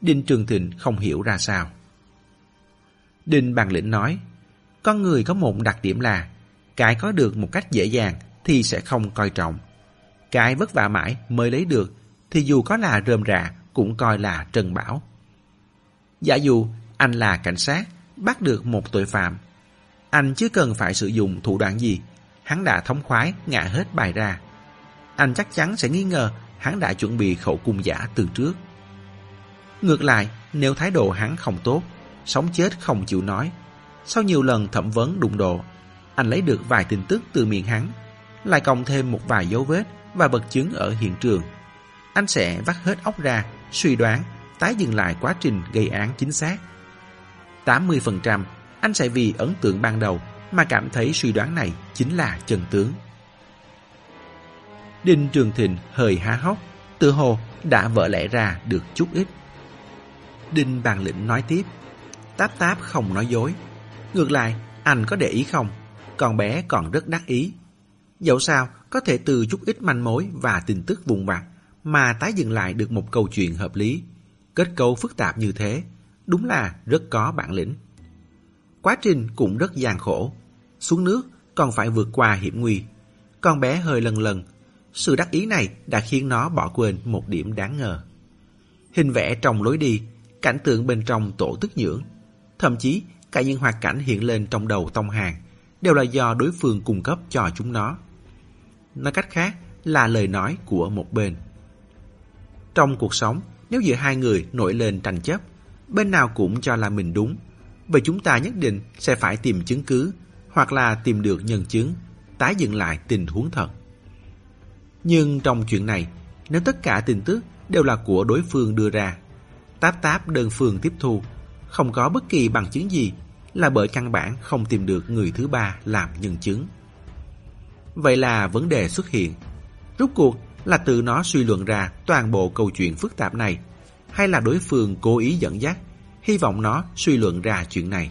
Đinh Trường Thịnh không hiểu ra sao. Đinh Bàn Lĩnh nói, con người có một đặc điểm là cái có được một cách dễ dàng thì sẽ không coi trọng. Cái vất vả mãi mới lấy được thì dù có là rơm rạ cũng coi là trần bảo. Giả dụ anh là cảnh sát, bắt được một tội phạm. Anh chưa cần phải sử dụng thủ đoạn gì, hắn đã thống khoái ngã hết bài ra. Anh chắc chắn sẽ nghi ngờ hắn đã chuẩn bị khẩu cung giả từ trước. Ngược lại, nếu thái độ hắn không tốt, sống chết không chịu nói, sau nhiều lần thẩm vấn đụng độ, anh lấy được vài tin tức từ miệng hắn, lại cộng thêm một vài dấu vết và vật chứng ở hiện trường. Anh sẽ vắt hết óc ra, suy đoán, tái dừng lại quá trình gây án chính xác. 80% anh sẽ vì ấn tượng ban đầu mà cảm thấy suy đoán này chính là chân tướng. Đinh Trường Thịnh hơi há hốc, tự hồ đã vỡ lẽ ra được chút ít. Đinh Bàn Lĩnh nói tiếp, Táp Táp không nói dối. Ngược lại, anh có để ý không? Con bé còn rất đắc ý. Dẫu sao, có thể từ chút ít manh mối và tin tức vùng vặt mà tái dựng lại được một câu chuyện hợp lý. Kết cấu phức tạp như thế, đúng là rất có bản lĩnh. Quá trình cũng rất gian khổ. Xuống nước còn phải vượt qua hiểm nguy. Con bé hơi lần lần. Sự đắc ý này đã khiến nó bỏ quên một điểm đáng ngờ. Hình vẽ trong lối đi, cảnh tượng bên trong tổ tức nhưỡng. Thậm chí cả những hoạt cảnh hiện lên trong đầu tông hàng đều là do đối phương cung cấp cho chúng nó. Nói cách khác là lời nói của một bên. Trong cuộc sống, nếu giữa hai người nổi lên tranh chấp, bên nào cũng cho là mình đúng, vậy chúng ta nhất định sẽ phải tìm chứng cứ hoặc là tìm được nhân chứng, tái dựng lại tình huống thật. Nhưng trong chuyện này, nếu tất cả tin tức đều là của đối phương đưa ra, táp táp đơn phương tiếp thu, không có bất kỳ bằng chứng gì là bởi căn bản không tìm được người thứ ba làm nhân chứng. Vậy là vấn đề xuất hiện. Rốt cuộc là tự nó suy luận ra toàn bộ câu chuyện phức tạp này hay là đối phương cố ý dẫn dắt, hy vọng nó suy luận ra chuyện này.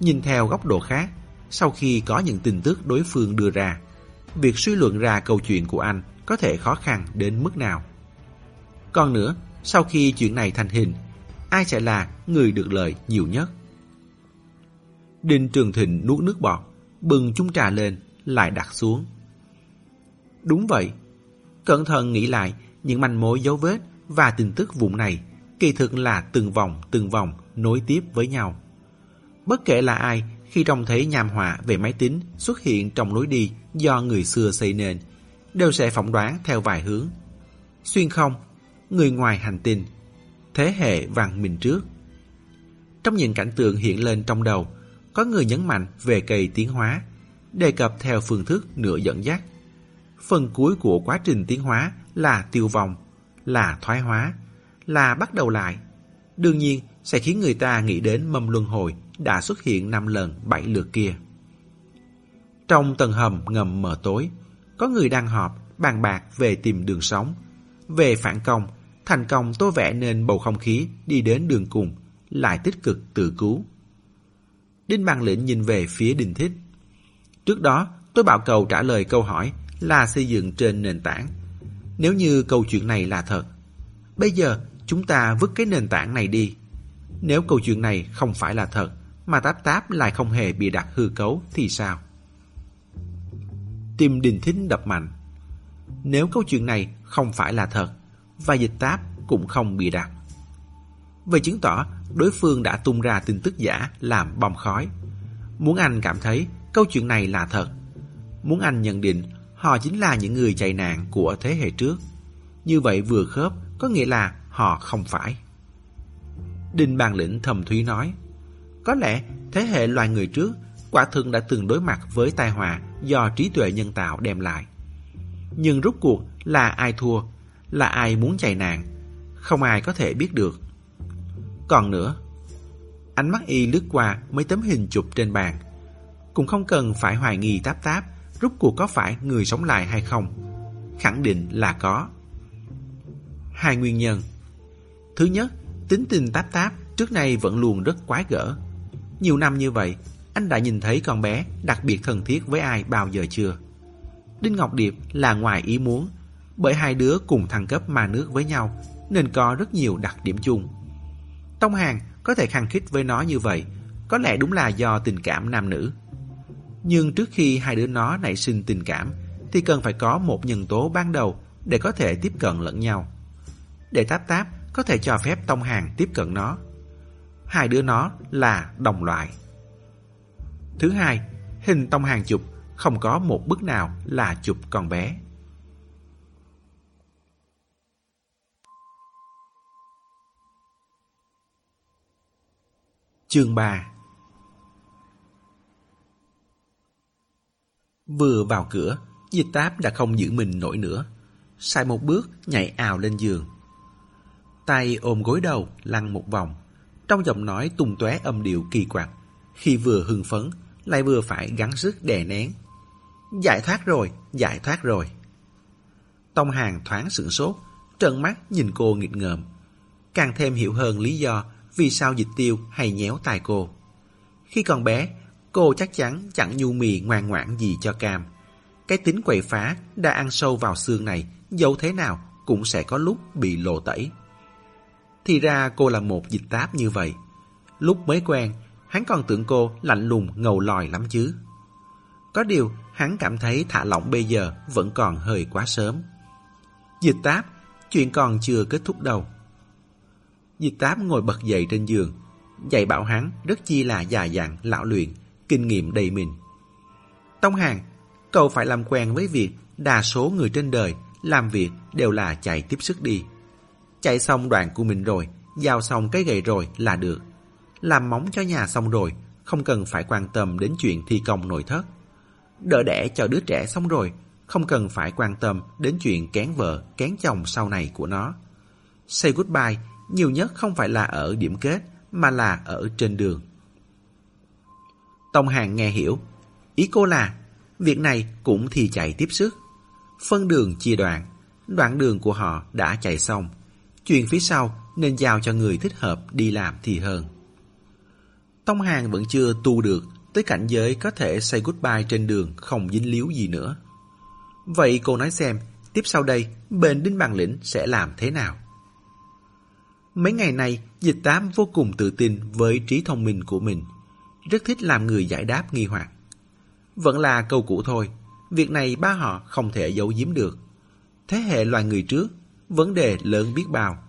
Nhìn theo góc độ khác, sau khi có những tin tức đối phương đưa ra, việc suy luận ra câu chuyện của anh có thể khó khăn đến mức nào. Còn nữa, sau khi chuyện này thành hình, ai sẽ là người được lợi nhiều nhất? Đinh Trường Thịnh nuốt nước bọt, bừng chung trà lên, lại đặt xuống. Đúng vậy. Cẩn thận nghĩ lại, những manh mối dấu vết và tin tức vùng này kỳ thực là từng vòng từng vòng nối tiếp với nhau. Bất kể là ai, khi trông thấy nhàm họa về máy tính xuất hiện trong lối đi do người xưa xây nên, đều sẽ phỏng đoán theo vài hướng. Xuyên không, người ngoài hành tinh, thế hệ vàng mình trước. Trong những cảnh tượng hiện lên trong đầu, có người nhấn mạnh về cây tiến hóa, đề cập theo phương thức nửa dẫn dắt. Phần cuối của quá trình tiến hóa là tiêu vong, là thoái hóa, là bắt đầu lại. Đương nhiên sẽ khiến người ta nghĩ đến mâm luân hồi đã xuất hiện năm lần bảy lượt kia. Trong tầng hầm ngầm mờ tối, có người đang họp bàn bạc về tìm đường sống, về phản công, thành công tôi vẽ nên bầu không khí đi đến đường cùng, lại tích cực tự cứu. Đinh Bằng Lĩnh nhìn về phía Đinh Thích. Trước đó, tôi bảo cầu trả lời câu hỏi là xây dựng trên nền tảng. Nếu như câu chuyện này là thật, bây giờ chúng ta vứt cái nền tảng này đi. Nếu câu chuyện này không phải là thật, mà táp táp lại không hề bị đặt hư cấu thì sao? Tim Đình Thính đập mạnh. Nếu câu chuyện này không phải là thật, và dịch táp cũng không bị đặt. Vậy chứng tỏ đối phương đã tung ra tin tức giả làm bom khói. Muốn anh cảm thấy câu chuyện này là thật. Muốn anh nhận định họ chính là những người chạy nạn của thế hệ trước. Như vậy vừa khớp có nghĩa là họ không phải. Đinh Bàn Lĩnh thầm thúy nói Có lẽ thế hệ loài người trước quả thực đã từng đối mặt với tai họa do trí tuệ nhân tạo đem lại. Nhưng rốt cuộc là ai thua, là ai muốn chạy nạn, không ai có thể biết được. Còn nữa, ánh mắt y lướt qua mấy tấm hình chụp trên bàn. Cũng không cần phải hoài nghi táp táp, rút cuộc có phải người sống lại hay không. Khẳng định là có. Hai nguyên nhân. Thứ nhất, tính tình táp táp trước nay vẫn luôn rất quái gở. Nhiều năm như vậy, anh đã nhìn thấy con bé đặc biệt thân thiết với ai bao giờ chưa? Đinh Ngọc Điệp là ngoài ý muốn, bởi hai đứa cùng thăng cấp ma nước với nhau nên có rất nhiều đặc điểm chung. Tông Hàng có thể khăng khích với nó như vậy, có lẽ đúng là do tình cảm nam nữ. Nhưng trước khi hai đứa nó nảy sinh tình cảm, thì cần phải có một nhân tố ban đầu để có thể tiếp cận lẫn nhau. Để Táp Táp có thể cho phép Tông Hàng tiếp cận nó. Hai đứa nó là đồng loại. Thứ hai, hình Tông Hàng chụp không có một bức nào là chụp con bé. Chương 3 Vừa vào cửa, dịch táp đã không giữ mình nổi nữa. Sai một bước, nhảy ào lên giường. Tay ôm gối đầu, lăn một vòng. Trong giọng nói tung tóe âm điệu kỳ quặc. Khi vừa hưng phấn, lại vừa phải gắng sức đè nén. Giải thoát rồi, giải thoát rồi. Tông Hàng thoáng sửng sốt, trợn mắt nhìn cô nghịch ngợm. Càng thêm hiểu hơn lý do vì sao dịch tiêu hay nhéo tai cô. Khi còn bé, cô chắc chắn chẳng nhu mì ngoan ngoãn gì cho Cam. Cái tính quậy phá đã ăn sâu vào xương này, dẫu thế nào cũng sẽ có lúc bị lộ tẩy. Thì ra cô là một dịch táp như vậy. Lúc mới quen, hắn còn tưởng cô lạnh lùng ngầu lòi lắm chứ. Có điều, hắn cảm thấy thả lỏng bây giờ vẫn còn hơi quá sớm. Dịch táp, chuyện còn chưa kết thúc đâu. Diệt Tám ngồi bật dậy trên giường. Dạy bảo hắn rất chi là già dặn, lão luyện, kinh nghiệm đầy mình. Tông Hàng, cậu phải làm quen với việc đa số người trên đời làm việc đều là chạy tiếp sức đi. Chạy xong đoạn của mình rồi, giao xong cái gậy rồi là được. Làm móng cho nhà xong rồi, không cần phải quan tâm đến chuyện thi công nội thất. Đỡ đẻ cho đứa trẻ xong rồi, không cần phải quan tâm đến chuyện kén vợ, kén chồng sau này của nó. Say goodbye nhiều nhất không phải là ở điểm kết, mà là ở trên đường. Tông Hàng nghe hiểu. Ý cô là, việc này cũng thì chạy tiếp sức. Phân đường chia đoạn, đoạn đường của họ đã chạy xong. Chuyện phía sau nên giao cho người thích hợp đi làm thì hơn. Tông Hàng vẫn chưa tu được tới cảnh giới có thể say goodbye trên đường không dính líu gì nữa. Vậy cô nói xem, tiếp sau đây bên Đinh Bằng Lĩnh sẽ làm thế nào? Mấy ngày này, dịch tám vô cùng tự tin với trí thông minh của mình. Rất thích làm người giải đáp nghi hoặc. Vẫn là câu cũ thôi, việc này ba họ không thể giấu giếm được. Thế hệ loài người trước, vấn đề lớn biết bao.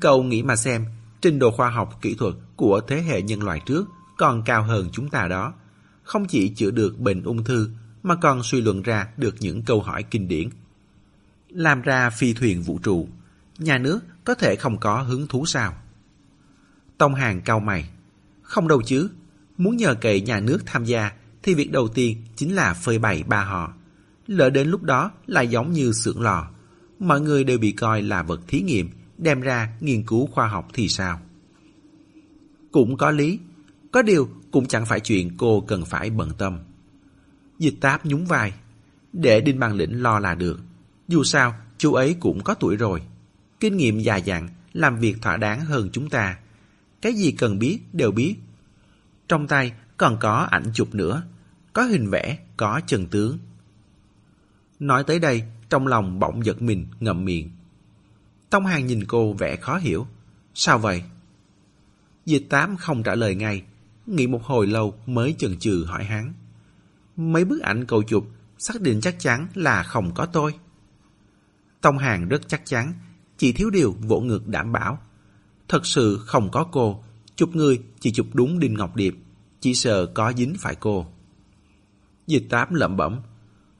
Cậu nghĩ mà xem, trình độ khoa học kỹ thuật của thế hệ nhân loại trước còn cao hơn chúng ta đó. Không chỉ chữa được bệnh ung thư, mà còn suy luận ra được những câu hỏi kinh điển. Làm ra phi thuyền vũ trụ, nhà nước có thể không có hứng thú sao? Tông Hàng cao mày. Không đâu chứ. Muốn nhờ cậy nhà nước tham gia thì việc đầu tiên chính là phơi bày ba họ. Lỡ đến lúc đó lại giống như xưởng lò. Mọi người đều bị coi là vật thí nghiệm đem ra nghiên cứu khoa học thì sao? Cũng có lý. Có điều cũng chẳng phải chuyện cô cần phải bận tâm. Dịch táp nhún vai. Để Đinh Bằng Lĩnh lo là được. Dù sao, chú ấy cũng có tuổi rồi kinh nghiệm già dặn, làm việc thỏa đáng hơn chúng ta. Cái gì cần biết đều biết. Trong tay còn có ảnh chụp nữa, có hình vẽ, có chân tướng. Nói tới đây, trong lòng bỗng giật mình, ngậm miệng. Tông Hàng nhìn cô vẻ khó hiểu. Sao vậy? Dịch tám không trả lời ngay, nghĩ một hồi lâu mới chần chừ hỏi hắn. Mấy bức ảnh cậu chụp xác định chắc chắn là không có tôi. Tông Hàng rất chắc chắn chỉ thiếu điều vỗ ngược đảm bảo. Thật sự không có cô, chụp người chỉ chụp đúng Đinh Ngọc Điệp, chỉ sợ có dính phải cô. Dịch tám lẩm bẩm,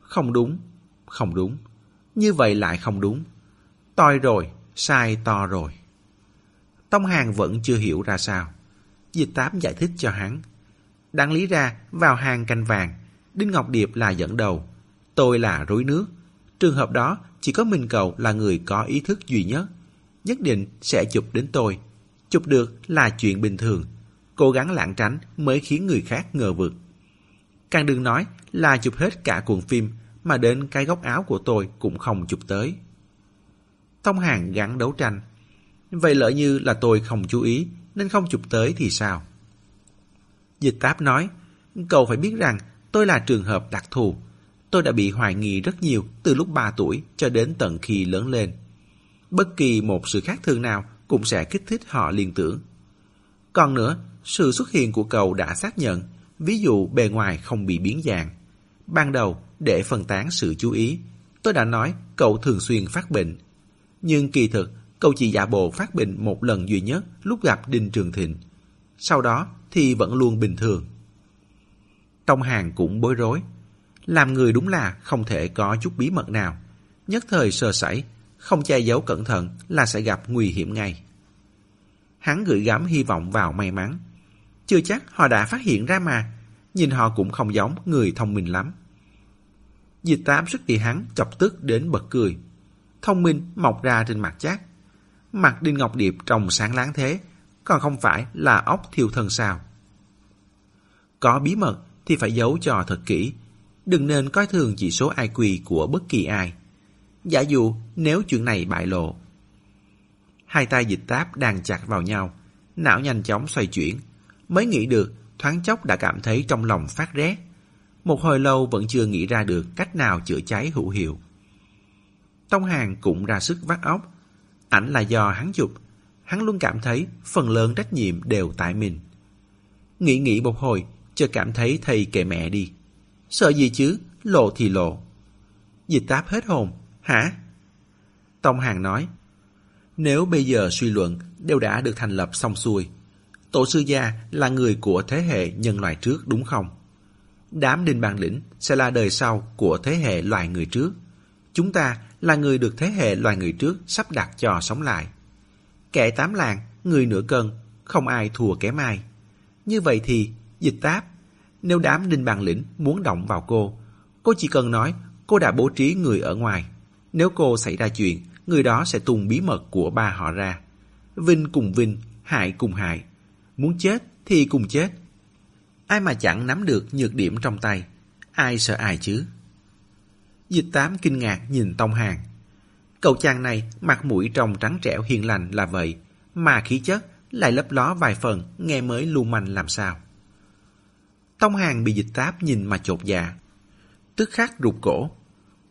không đúng, không đúng, như vậy lại không đúng. Toi rồi, sai to rồi. Tông Hàng vẫn chưa hiểu ra sao. Dịch tám giải thích cho hắn. Đáng lý ra, vào hàng canh vàng, Đinh Ngọc Điệp là dẫn đầu, tôi là rối nước. Trường hợp đó chỉ có mình cậu là người có ý thức duy nhất. Nhất định sẽ chụp đến tôi. Chụp được là chuyện bình thường, cố gắng lảng tránh mới khiến người khác ngờ vực. Càng đừng nói là chụp hết cả cuộn phim mà đến cái góc áo của tôi cũng không chụp tới. Tông Hàng gắn đấu tranh. Vậy lỡ như là tôi không chú ý nên không chụp tới thì sao? Dịch táp nói, cậu phải biết rằng tôi là trường hợp đặc thù. Tôi đã bị hoài nghi rất nhiều từ lúc 3 tuổi cho đến tận khi lớn lên. Bất kỳ một sự khác thường nào cũng sẽ kích thích họ liên tưởng. Còn nữa, sự xuất hiện của cậu đã xác nhận, ví dụ bề ngoài không bị biến dạng. Ban đầu, để phân tán sự chú ý, tôi đã nói cậu thường xuyên phát bệnh. Nhưng kỳ thực, cậu chỉ giả bộ phát bệnh một lần duy nhất lúc gặp Đinh Trường Thịnh. Sau đó thì vẫn luôn bình thường. Tông Hàng cũng bối rối. Làm người đúng là không thể có chút bí mật nào. Nhất thời sơ sẩy, không che giấu cẩn thận là sẽ gặp nguy hiểm ngay. Hắn gửi gắm hy vọng vào may mắn. Chưa chắc họ đã phát hiện ra mà, nhìn họ cũng không giống người thông minh lắm. Dịch tám sức bị hắn chọc tức đến bật cười. Thông minh mọc ra trên mặt chát. Mặt Đinh Ngọc Điệp trông sáng láng thế, còn không phải là ốc thiêu thân sao. Có bí mật thì phải giấu cho thật kỹ, đừng nên coi thường chỉ số IQ của bất kỳ ai. Giả dụ nếu chuyện này bại lộ. Hai tay dịch táp đang chặt vào nhau, não nhanh chóng xoay chuyển. Mới nghĩ được, thoáng chốc đã cảm thấy trong lòng phát rét. Một hồi lâu vẫn chưa nghĩ ra được cách nào chữa cháy hữu hiệu. Tông Hàng cũng ra sức vắt óc. Ảnh là do hắn chụp. Hắn luôn cảm thấy phần lớn trách nhiệm đều tại mình. Nghĩ nghĩ một hồi, chợt cảm thấy thầy kệ mẹ đi. Sợ gì chứ, lộ thì lộ. Dịch táp hết hồn, hả? Tông Hàng nói, nếu bây giờ suy luận đều đã được thành lập xong xuôi, tổ sư gia là người của thế hệ nhân loại trước đúng không? Đám đinh bản lĩnh sẽ là đời sau của thế hệ loài người trước. Chúng ta là người được thế hệ loài người trước sắp đặt cho sống lại. Kẻ tám làng, người nửa cân, không ai thua kẻ mai. Như vậy thì, dịch táp, nếu đám đinh bàn lĩnh muốn động vào cô, cô chỉ cần nói cô đã bố trí người ở ngoài. Nếu cô xảy ra chuyện, người đó sẽ tung bí mật của ba họ ra. Vinh cùng Vinh, hại cùng hại. Muốn chết thì cùng chết. Ai mà chẳng nắm được nhược điểm trong tay, ai sợ ai chứ? Dịch tám kinh ngạc nhìn Tông Hàng. Cậu chàng này mặt mũi trông trắng trẻo hiền lành là vậy, mà khí chất lại lấp ló vài phần nghe mới lưu manh làm sao. Tông Hàng bị dịch táp nhìn mà chột dạ. Tức khắc rụt cổ.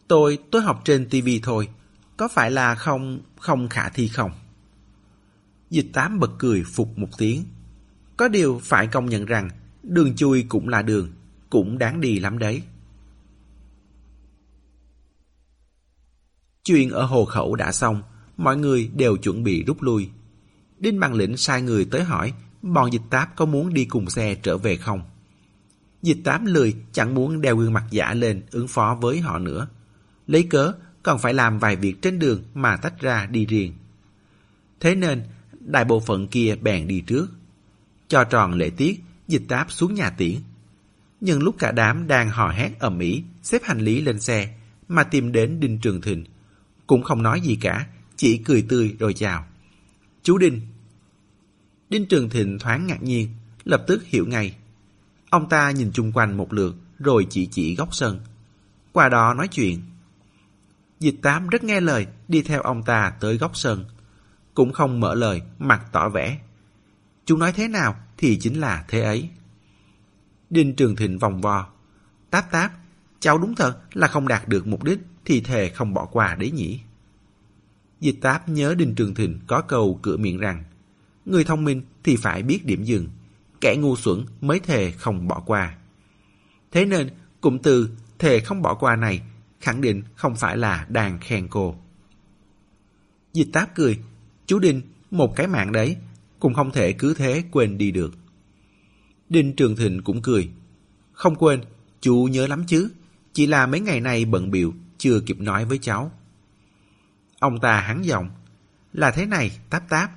Tôi, tôi học trên tivi thôi. Có phải là không, không khả thi không? Dịch tám bật cười phục một tiếng. Có điều phải công nhận rằng đường chui cũng là đường, cũng đáng đi lắm đấy. Chuyện ở hồ khẩu đã xong, mọi người đều chuẩn bị rút lui. Đinh Bằng Lĩnh sai người tới hỏi bọn dịch táp có muốn đi cùng xe trở về không. Dịch tám lười chẳng muốn đeo gương mặt giả lên ứng phó với họ nữa. Lấy cớ còn phải làm vài việc trên đường mà tách ra đi riêng. Thế nên đại bộ phận kia bèn đi trước. Cho tròn lễ tiết, dịch táp xuống nhà tiễn. Nhưng lúc cả đám đang hò hét ầm ĩ xếp hành lý lên xe mà tìm đến Đinh Trường Thịnh cũng không nói gì cả, chỉ cười tươi rồi chào. Chú Đinh. Đinh Trường Thịnh thoáng ngạc nhiên, lập tức hiểu ngay. Ông ta nhìn chung quanh một lượt, rồi chỉ chỉ góc sân. Qua đó nói chuyện. Dịch tám rất nghe lời, đi theo ông ta tới góc sân. Cũng không mở lời, mặt tỏ vẻ. Chú nói thế nào thì chính là thế ấy. Đinh Trường Thịnh vòng vo. Táp táp, cháu đúng thật là không đạt được mục đích thì thề không bỏ qua đấy nhỉ. Dịch táp nhớ Đinh Trường Thịnh có câu cửa miệng rằng người thông minh thì phải biết điểm dừng, kẻ ngu xuẩn mới thề không bỏ qua. Thế nên, cụm từ thề không bỏ qua này khẳng định không phải là đang khen cô. Dịch táp cười, chú Đinh, một cái mạng đấy, cũng không thể cứ thế quên đi được. Đinh Trường Thịnh cũng cười, không quên, chú nhớ lắm chứ, chỉ là mấy ngày nay bận biểu chưa kịp nói với cháu. Ông ta hắn giọng, là thế này, táp táp,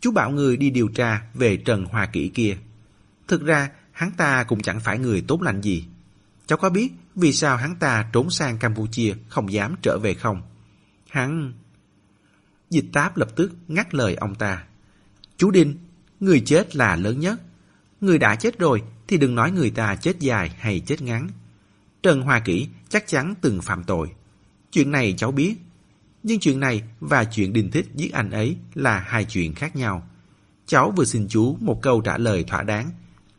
chú bảo người đi điều tra về Trần Hoa Kỷ kia. Thực ra, hắn ta cũng chẳng phải người tốt lành gì. Cháu có biết vì sao hắn ta trốn sang Campuchia không dám trở về không? Hắn... Dịch táp lập tức ngắt lời ông ta. Chú Đinh, người chết là lớn nhất. Người đã chết rồi thì đừng nói người ta chết dài hay chết ngắn. Trần Hoa Kỷ chắc chắn từng phạm tội. Chuyện này cháu biết. Nhưng chuyện này và chuyện Đinh Thích giết anh ấy là hai chuyện khác nhau. Cháu vừa xin chú một câu trả lời thỏa đáng.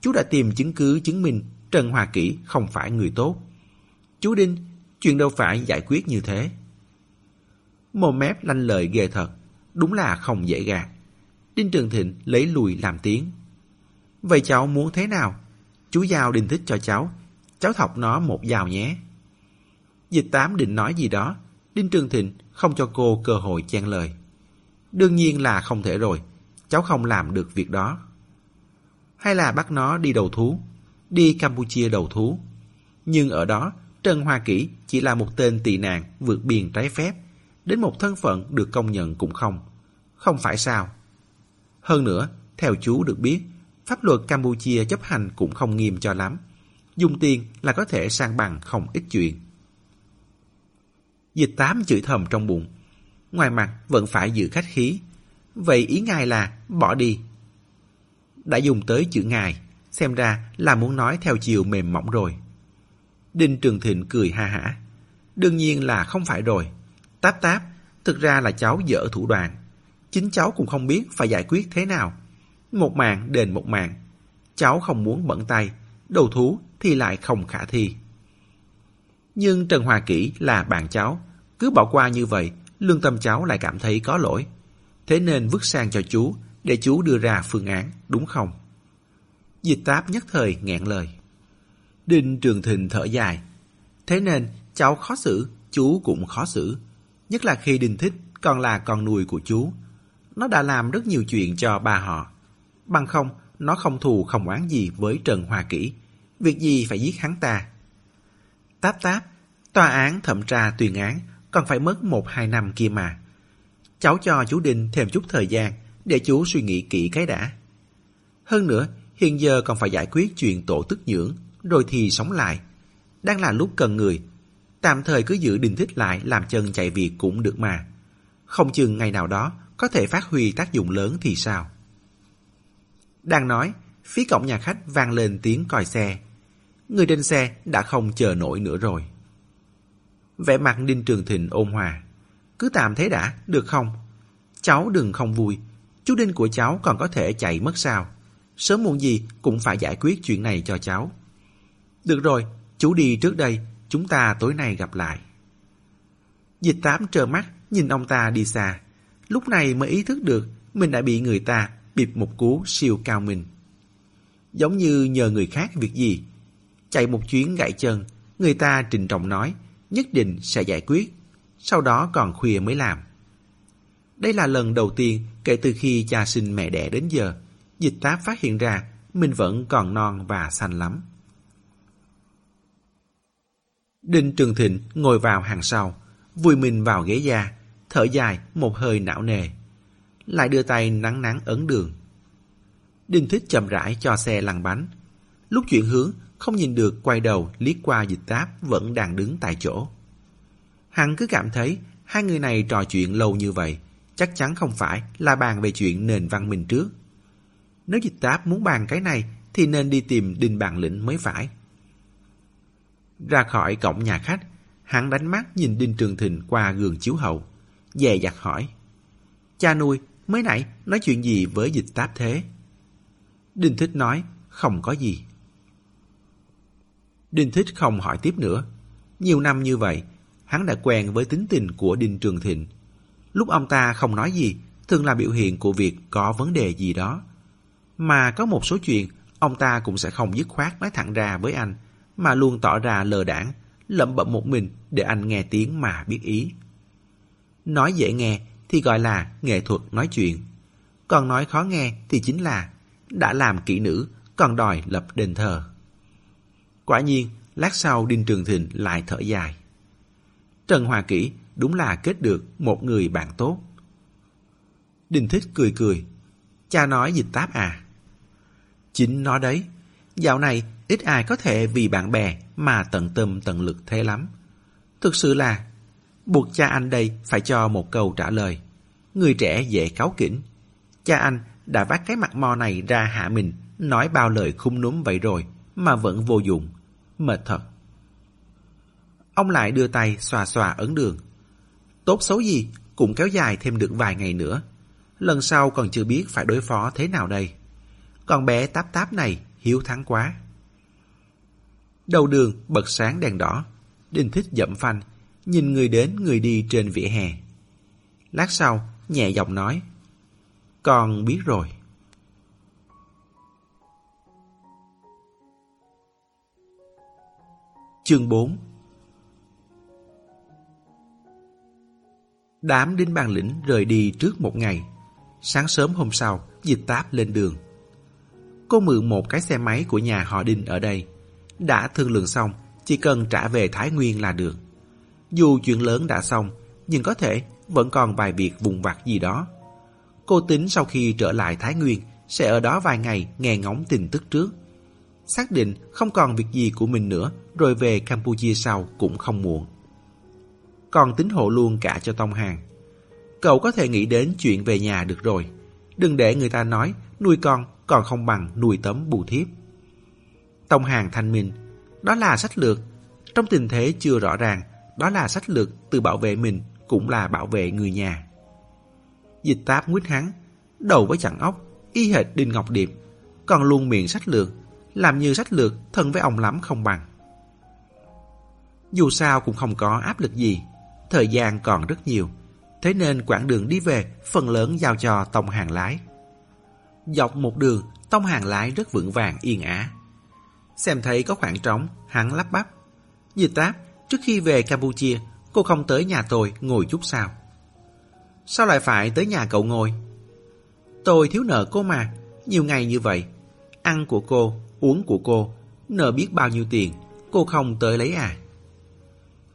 Chú đã tìm chứng cứ chứng minh Trần Hoa Kỷ không phải người tốt. Chú Đinh, chuyện đâu phải giải quyết như thế. Mồm mép lanh lời ghê thật, đúng là không dễ gạt. Đinh Trường Thịnh lấy lùi làm tiếng. Vậy cháu muốn thế nào? Chú giao Đinh Thích cho cháu, cháu thọc nó một dao nhé. Dịch tám định nói gì đó, Đinh Trường Thịnh không cho cô cơ hội chen lời. Đương nhiên là không thể rồi, cháu không làm được việc đó. Hay là bắt nó đi đầu thú, đi Campuchia đầu thú. Nhưng ở đó, Trần Hoa Kỷ chỉ là một tên tị nạn vượt biên trái phép, đến một thân phận được công nhận cũng không. Không phải sao? Hơn nữa, theo chú được biết, pháp luật Campuchia chấp hành cũng không nghiêm cho lắm. Dùng tiền là có thể sang bằng không ít chuyện. Dịch tám chửi thầm trong bụng. Ngoài mặt vẫn phải giữ khách khí. Vậy ý ngài là bỏ đi. Đã dùng tới chữ ngài, xem ra là muốn nói theo chiều mềm mỏng rồi. Đinh Trường Thịnh cười ha hả. Đương nhiên là không phải rồi. Táp táp, thực ra là cháu dở thủ đoạn. Chính cháu cũng không biết phải giải quyết thế nào. Một mạng đền một mạng. Cháu không muốn bận tay, đầu thú thì lại không khả thi. Nhưng Trần Hòa Kỷ là bạn cháu, cứ bỏ qua như vậy, lương tâm cháu lại cảm thấy có lỗi. Thế nên vứt sang cho chú, để chú đưa ra phương án, đúng không? Dịch táp nhất thời ngẹn lời. Đinh Trường Thịnh thở dài. Thế nên cháu khó xử, chú cũng khó xử. Nhất là khi Đinh Thích còn là con nuôi của chú. Nó đã làm rất nhiều chuyện cho ba họ. Bằng không, nó không thù không oán gì với Trần Hoa Kỷ. Việc gì phải giết hắn ta? Táp táp, tòa án thẩm tra tuyên án còn phải mất một hai năm kia mà. Cháu cho chú Đinh thêm chút thời gian để chú suy nghĩ kỹ cái đã. Hơn nữa, hiện giờ còn phải giải quyết chuyện tổ tức nhưỡng, rồi thì sống lại. Đang là lúc cần người. Tạm thời cứ giữ đình Thích lại làm chân chạy việc cũng được mà. Không chừng ngày nào đó có thể phát huy tác dụng lớn thì sao? Đang nói, phía cổng nhà khách vang lên tiếng còi xe. Người trên xe đã không chờ nổi nữa rồi. Vẻ mặt Đinh Trường Thịnh ôn hòa. Cứ tạm thế đã, được không? Cháu đừng không vui. Chú Đinh của cháu còn có thể chạy mất sao? Sớm muộn gì cũng phải giải quyết chuyện này cho cháu. Được rồi, chú đi trước đây, chúng ta tối nay gặp lại. Dịch tám trơ mắt, nhìn ông ta đi xa. Lúc này mới ý thức được mình đã bị người ta bịp một cú siêu cao mình. Giống như nhờ người khác việc gì. Chạy một chuyến gãy chân, người ta trình trọng nói nhất định sẽ giải quyết, sau đó còn khuya mới làm. Đây là lần đầu tiên kể từ khi cha sinh mẹ đẻ đến giờ, dịch táp phát hiện ra mình vẫn còn non và xanh lắm. Đinh Trường Thịnh ngồi vào hàng sau, vùi mình vào ghế da, thở dài một hơi não nề. Lại đưa tay nắng nắng ấn đường. Đinh Thích chậm rãi cho xe lăn bánh. Lúc chuyển hướng, không nhìn được quay đầu liếc qua dịch táp vẫn đang đứng tại chỗ. Hắn cứ cảm thấy hai người này trò chuyện lâu như vậy, chắc chắn không phải là bàn về chuyện nền văn minh trước. Nếu dịch táp muốn bàn cái này thì nên đi tìm đinh bàn lĩnh mới phải. Ra khỏi cổng nhà khách, hắn đánh mắt nhìn Đinh Trường Thịnh qua gương chiếu hậu, dè dặt hỏi. Cha nuôi, mới nãy nói chuyện gì với dịch táp thế? Đinh Thích nói, không có gì. Đinh Thích không hỏi tiếp nữa. Nhiều năm như vậy, hắn đã quen với tính tình của Đinh Trường Thịnh. Lúc ông ta không nói gì, thường là biểu hiện của việc có vấn đề gì đó. Mà có một số chuyện, ông ta cũng sẽ không dứt khoát nói thẳng ra với anh, mà luôn tỏ ra lờ đảng, lẩm bẩm một mình để anh nghe tiếng mà biết ý. Nói dễ nghe thì gọi là nghệ thuật nói chuyện. Còn nói khó nghe thì chính là đã làm kỹ nữ, còn đòi lập đền thờ. Quả nhiên, lát sau Đinh Trường Thịnh lại thở dài. Trần Hòa Kỷ đúng là kết được một người bạn tốt. Đình Thích cười cười. Cha nói dịch táp à? Chính nó đấy. Dạo này ít ai có thể vì bạn bè mà tận tâm tận lực thế lắm. Thực sự là buộc cha anh đây phải cho một câu trả lời. Người trẻ dễ cáu kỉnh. Cha anh đã vác cái mặt mò này ra hạ mình, nói bao lời khung núm vậy rồi, mà vẫn vô dụng. Mệt thật. Ông lại đưa tay xòa xòa ấn đường. Tốt xấu gì, cũng kéo dài thêm được vài ngày nữa. Lần sau còn chưa biết phải đối phó thế nào đây. Con bé táp táp này hiếu thắng quá. Đầu đường bật sáng đèn đỏ. Đinh thích dậm phanh, nhìn người đến người đi trên vỉa hè. Lát sau, nhẹ giọng nói. Con biết rồi. Chương 4 Đám đinh bàn lĩnh rời đi trước một ngày. Sáng sớm hôm sau, dịch táp lên đường. Cô mượn một cái xe máy của nhà họ Đinh ở đây. Đã thương lượng xong, chỉ cần trả về Thái Nguyên là được. Dù chuyện lớn đã xong, nhưng có thể vẫn còn vài việc vùng vặt gì đó. Cô tính sau khi trở lại Thái Nguyên sẽ ở đó vài ngày nghe ngóng tin tức trước. Xác định không còn việc gì của mình nữa rồi về Campuchia sau cũng không muộn. Còn tính hộ luôn cả cho Tông Hàng. Cậu có thể nghĩ đến chuyện về nhà được rồi. Đừng để người ta nói nuôi con còn không bằng nuôi tấm bù thiếp. Tông Hàng thanh minh, đó là sách lược. Trong tình thế chưa rõ ràng, đó là sách lược từ bảo vệ mình cũng là bảo vệ người nhà. Dịch táp nguyết hắn, đầu với chặn ốc, y hệt Đinh Ngọc Điệp, còn luôn miệng sách lược, làm như sách lược thân với ông lắm không bằng. Dù sao cũng không có áp lực gì, thời gian còn rất nhiều, thế nên quãng đường đi về phần lớn giao cho Tông Hàng lái. Dọc một đường, Tông Hàng lái rất vững vàng yên ả. Xem thấy có khoảng trống, hắn lắp bắp. Dịch táp, trước khi về Campuchia, cô không tới nhà tôi ngồi chút sao? Sao lại phải tới nhà cậu ngồi? Tôi thiếu nợ cô mà, nhiều ngày như vậy. Ăn của cô, uống của cô, nợ biết bao nhiêu tiền, cô không tới lấy à?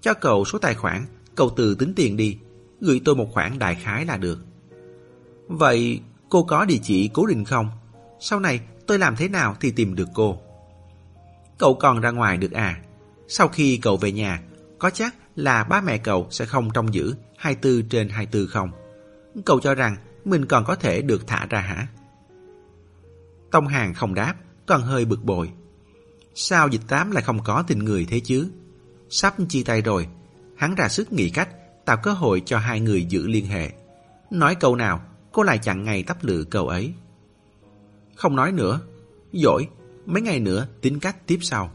Cho cậu số tài khoản, cậu tự tính tiền đi, gửi tôi một khoản đại khái là được. Vậy cô có địa chỉ cố định không? Sau này tôi làm thế nào thì tìm được cô? Cậu còn ra ngoài được à? Sau khi cậu về nhà, có chắc là ba mẹ cậu sẽ không trông giữ 24 trên 24 không? Cậu cho rằng mình còn có thể được thả ra hả? Tông Hàng không đáp, còn hơi bực bội. Sao dịch tám lại không có tình người thế chứ? Sắp chia tay rồi, hắn ra sức nghĩ cách tạo cơ hội cho hai người giữ liên hệ. Nói câu nào, cô lại chặn ngay tắp lự câu ấy. Không nói nữa, dỗi, mấy ngày nữa tính cách tiếp sau.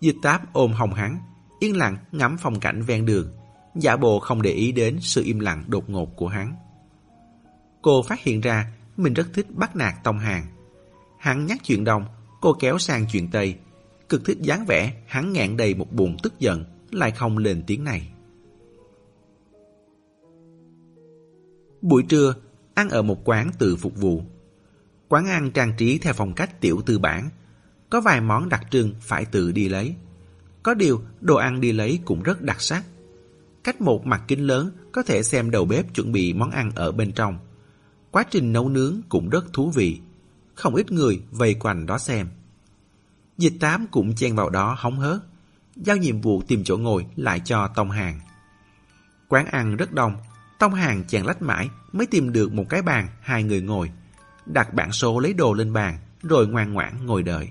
Dịch táp ôm hồng hắn, yên lặng ngắm phong cảnh ven đường, giả bộ không để ý đến sự im lặng đột ngột của hắn. Cô phát hiện ra mình rất thích bắt nạt Tông Hàng. Hắn nhắc chuyện đông, cô kéo sang chuyện Tây. Cực thích dáng vẻ, hắn ngạn đầy một buồn tức giận, lại không lên tiếng này. Buổi trưa, ăn ở một quán tự phục vụ. Quán ăn trang trí theo phong cách tiểu tư bản. Có vài món đặc trưng phải tự đi lấy. Có điều, đồ ăn đi lấy cũng rất đặc sắc. Cách một mặt kính lớn có thể xem đầu bếp chuẩn bị món ăn ở bên trong. Quá trình nấu nướng cũng rất thú vị. Không ít người vây quanh đó xem. Dịch tám cũng chen vào đó hóng hớt. Giao nhiệm vụ tìm chỗ ngồi lại cho Tông Hàng. Quán ăn rất đông. Tông Hàng chèn lách mãi mới tìm được một cái bàn hai người ngồi. Đặt bản số lấy đồ lên bàn rồi ngoan ngoãn ngồi đợi.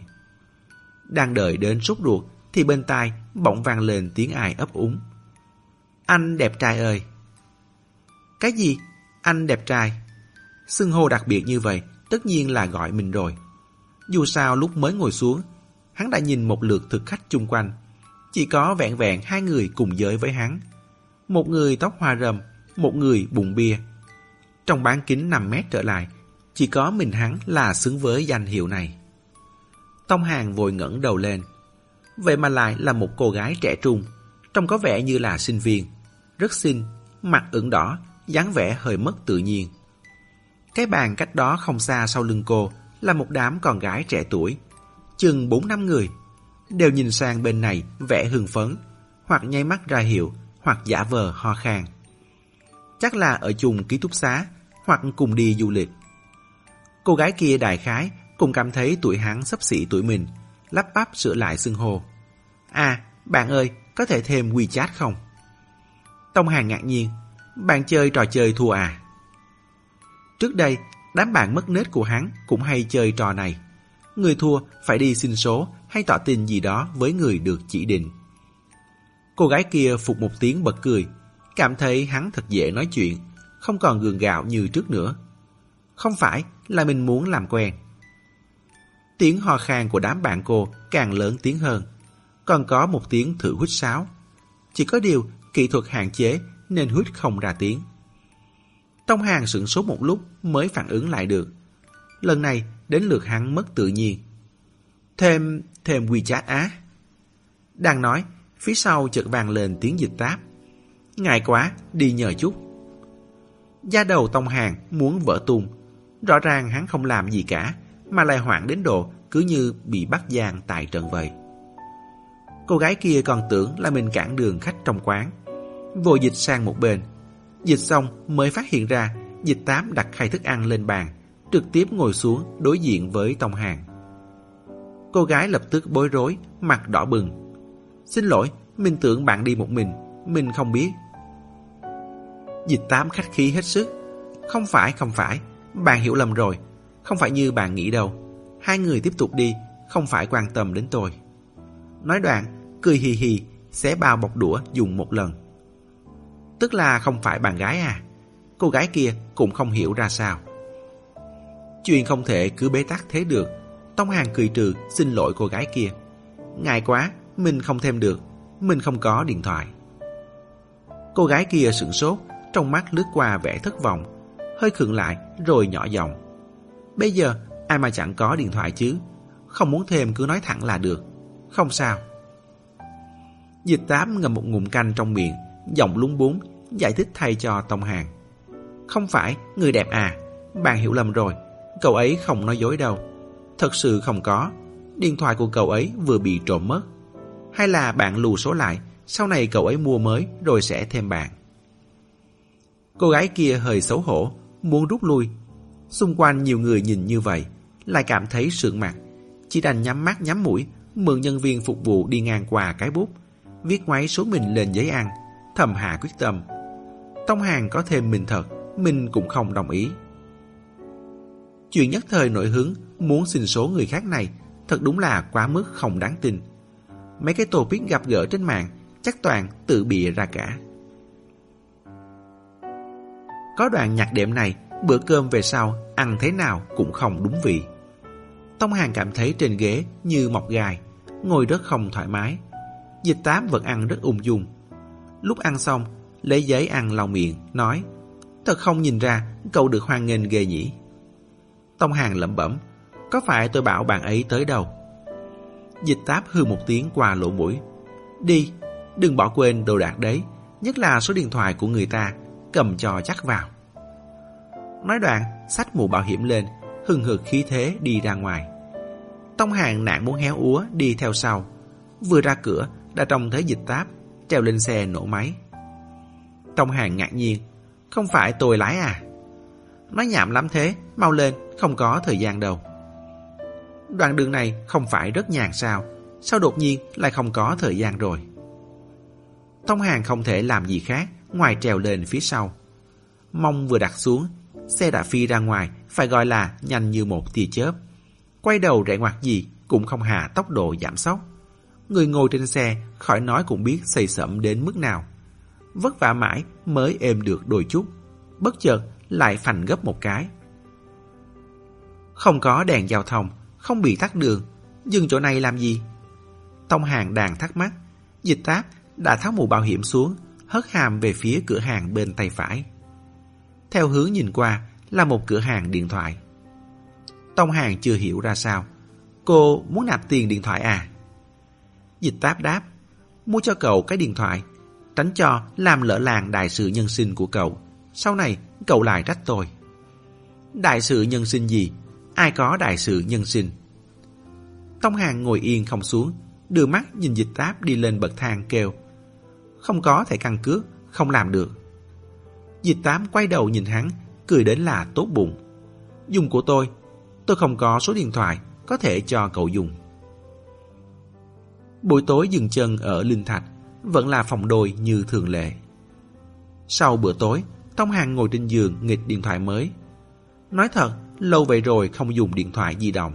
Đang đợi đến sốt ruột thì bên tai bỗng vang lên tiếng ai ấp úng. Anh đẹp trai ơi! Cái gì? Anh đẹp trai? Xưng hô đặc biệt như vậy tất nhiên là gọi mình rồi. Dù sao lúc mới ngồi xuống, hắn đã nhìn một lượt thực khách chung quanh. Chỉ có vẹn vẹn hai người cùng giới với hắn. Một người tóc hoa rầm, một người bụng bia. Trong bán kính 5 mét trở lại, chỉ có mình hắn là xứng với danh hiệu này. Tông Hàng vội ngẩng đầu lên. Vậy mà lại là một cô gái trẻ trung, trông có vẻ như là sinh viên. Rất xinh, mặt ửng đỏ, dáng vẻ hơi mất tự nhiên. Cái bàn cách đó không xa sau lưng cô là một đám con gái trẻ tuổi, chừng 4 năm người, đều nhìn sang bên này vẻ hưng phấn, hoặc nháy mắt ra hiệu, hoặc giả vờ ho khan. Chắc là ở chung ký túc xá, hoặc cùng đi du lịch. Cô gái kia đại khái cũng cảm thấy tuổi hắn sắp xỉ tuổi mình, lắp bắp sửa lại xưng hô. À, bạn ơi, có thể thêm WeChat không? Tông Hàng ngạc nhiên, bạn chơi trò chơi thua à? Trước đây, Đám bạn mất nết của hắn cũng hay chơi trò này. Người thua phải đi xin số hay tỏ tình gì đó với người được chỉ định. Cô gái kia phục một tiếng bật cười, cảm thấy hắn thật dễ nói chuyện, không còn gường gạo như trước nữa. Không phải là mình muốn làm quen. Tiếng ho khan của đám bạn cô càng lớn tiếng hơn, còn có một tiếng thử hút sáo. Chỉ có điều kỹ thuật hạn chế nên hút không ra tiếng. Tông Hàng sửng sốt một lúc mới phản ứng lại được. Lần này đến lượt hắn mất tự nhiên. Thêm, thêm WeChat á. Đang nói, phía sau chợt vang lên tiếng dịch táp. Ngại quá, đi nhờ chút. gia đầu Tông Hàng muốn vỡ tung. Rõ ràng hắn không làm gì cả, mà lại hoảng đến độ cứ như bị bắt giang tại trận vậy. Cô gái kia còn tưởng là mình cản đường khách trong quán. Vội dịch sang một bên. Dịch xong mới phát hiện ra dịch tám đặt khay thức ăn lên bàn, trực tiếp ngồi xuống đối diện với Tông Hàng. Cô gái lập tức bối rối, mặt đỏ bừng. Xin lỗi, mình tưởng bạn đi một mình, mình không biết. Dịch tám khách khí hết sức. Không phải, không phải, bạn hiểu lầm rồi. Không phải như bạn nghĩ đâu. Hai người tiếp tục đi, không phải quan tâm đến tôi. Nói đoạn, cười hì hì, xé bao bọc đũa dùng một lần. Tức là không phải bạn gái à? Cô gái kia cũng không hiểu ra sao. Chuyện không thể cứ bế tắc thế được. Tông Hàng cười trừ xin lỗi cô gái kia. Ngại quá, mình không thêm được. Mình không có điện thoại. Cô gái kia sửng sốt, trong mắt lướt qua vẻ thất vọng, hơi khựng lại rồi nhỏ giọng. Bây giờ ai mà chẳng có điện thoại chứ, không muốn thêm cứ nói thẳng là được. Không sao. Dịch tám ngầm một ngụm canh trong miệng, giọng lúng búng, giải thích thay cho Tông Hàng. Không phải, người đẹp à, bạn hiểu lầm rồi, cậu ấy không nói dối đâu. Thật sự không có, điện thoại của cậu ấy vừa bị trộm mất. Hay là bạn lù số lại, sau này cậu ấy mua mới rồi sẽ thêm bạn. Cô gái kia hơi xấu hổ, muốn rút lui. Xung quanh nhiều người nhìn như vậy, lại cảm thấy sượng mặt. Chỉ đành nhắm mắt nhắm mũi, mượn nhân viên phục vụ đi ngang qua cái bút, viết ngoáy số mình lên giấy ăn, thầm hạ quyết tâm. Tông hàng có thêm mình thật, mình cũng không đồng ý. Chuyện nhất thời nổi hứng muốn xin số người khác này thật đúng là quá mức không đáng tin. Mấy cái topic gặp gỡ trên mạng chắc toàn tự bịa ra cả. Có đoạn nhạc đệm này, bữa cơm về sau ăn thế nào cũng không đúng vị. Tông Hàng cảm thấy trên ghế như mọc gai, ngồi rất không thoải mái. Dịch tám vẫn ăn rất ung dung. Lúc ăn xong, lấy giấy ăn lau miệng, nói Thật không nhìn ra cậu được hoan nghênh ghê nhỉ. Tông Hàng lẩm bẩm có phải tôi bảo bạn ấy tới đâu? Dịch táp hư một tiếng qua lỗ mũi. Đi, đừng bỏ quên đồ đạc đấy, nhất là số điện thoại của người ta, cầm cho chắc vào. Nói đoạn, xách mũ bảo hiểm lên, hừng hực khí thế đi ra ngoài. Tông hàng nạn muốn héo úa đi theo sau. Vừa ra cửa, đã trông thấy dịch táp, treo lên xe nổ máy. Tông hàng ngạc nhiên, không phải tôi lái à? Nói nhảm lắm thế, mau lên, không có thời gian đâu. Đoạn đường này không phải rất nhàn sao, sao đột nhiên lại không có thời gian rồi? Tông hàng không thể làm gì khác ngoài trèo lên phía sau. Mông vừa đặt xuống, xe đã phi ra ngoài, phải gọi là nhanh như một tia chớp. Quay đầu rẽ ngoặt gì cũng không hạ tốc độ giảm sóc. Người ngồi trên xe khỏi nói cũng biết xây sẩm đến mức nào. Vất vả mãi mới êm được đôi chút. Bất chợt lại phành gấp một cái. Không có đèn giao thông, không bị tắt đường. Dừng chỗ này làm gì? Tông hàng đàn thắc mắc. Dịch táp đã tháo mũ bảo hiểm xuống, hất hàm về phía cửa hàng bên tay phải. Theo hướng nhìn qua là một cửa hàng điện thoại. Tông hàng chưa hiểu ra sao. Cô muốn nạp tiền điện thoại à? Dịch táp đáp, mua cho cậu cái điện thoại, tránh cho làm lỡ làng đại sự nhân sinh của cậu. Sau này cậu lại trách tôi. Đại sự nhân sinh gì? Ai có đại sự nhân sinh? Tông hàng ngồi yên không xuống, đưa mắt nhìn dịch táp đi lên bậc thang kêu. Không có thẻ căn cước, không làm được. Dịch tám quay đầu nhìn hắn, cười đến là tốt bụng. Dùng của tôi, tôi không có số điện thoại, có thể cho cậu dùng. Buổi tối dừng chân ở Linh Thạch, vẫn là phòng đôi như thường lệ. Sau bữa tối, Tông Hàng ngồi trên giường nghịch điện thoại mới. Nói thật, lâu vậy rồi không dùng điện thoại di động.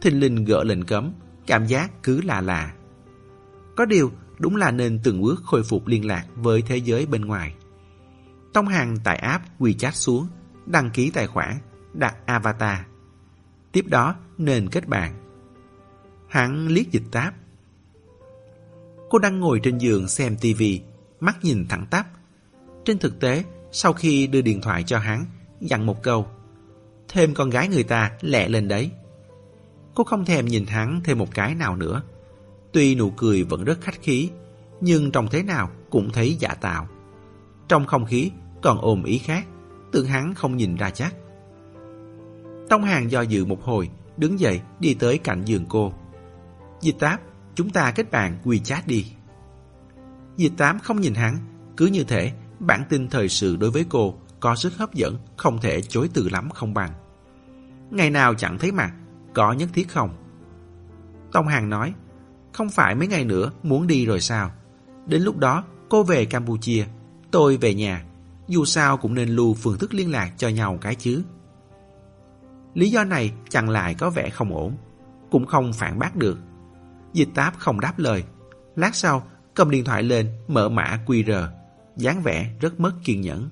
Thình linh gỡ lệnh cấm, cảm giác cứ là lạ. Có điều, đúng là nên từng bước khôi phục liên lạc với thế giới bên ngoài. Tông hàng tải app WeChat xuống, đăng ký tài khoản, đặt avatar. Tiếp đó nên kết bạn. Hắn liếc dịch táp. Cô đang ngồi trên giường xem tivi, mắt nhìn thẳng tắp. Trên thực tế, sau khi đưa điện thoại cho hắn, dặn một câu. Thêm con gái người ta lẹ lên đấy. Cô không thèm nhìn hắn thêm một cái nào nữa. Tuy nụ cười vẫn rất khách khí, nhưng trông thế nào cũng thấy giả tạo. Trong không khí còn ôm ý khác, tưởng hắn không nhìn ra chắc. Tông Hàng do dự một hồi, đứng dậy đi tới cạnh giường cô. Dịch táp, chúng ta kết bạn WeChat đi. Dịch tám không nhìn hắn, cứ như thể bản tin thời sự đối với cô có sức hấp dẫn, không thể chối từ lắm không bằng. Ngày nào chẳng thấy mặt, có nhất thiết không? Tông Hàng nói, không phải mấy ngày nữa muốn đi rồi sao? Đến lúc đó cô về Campuchia, tôi về nhà. Dù sao cũng nên lưu phương thức liên lạc cho nhau cái chứ. Lý do này chẳng lại có vẻ không ổn, cũng không phản bác được. Dịch táp không đáp lời. Lát sau, cầm điện thoại lên, mở mã QR, dáng vẻ rất mất kiên nhẫn.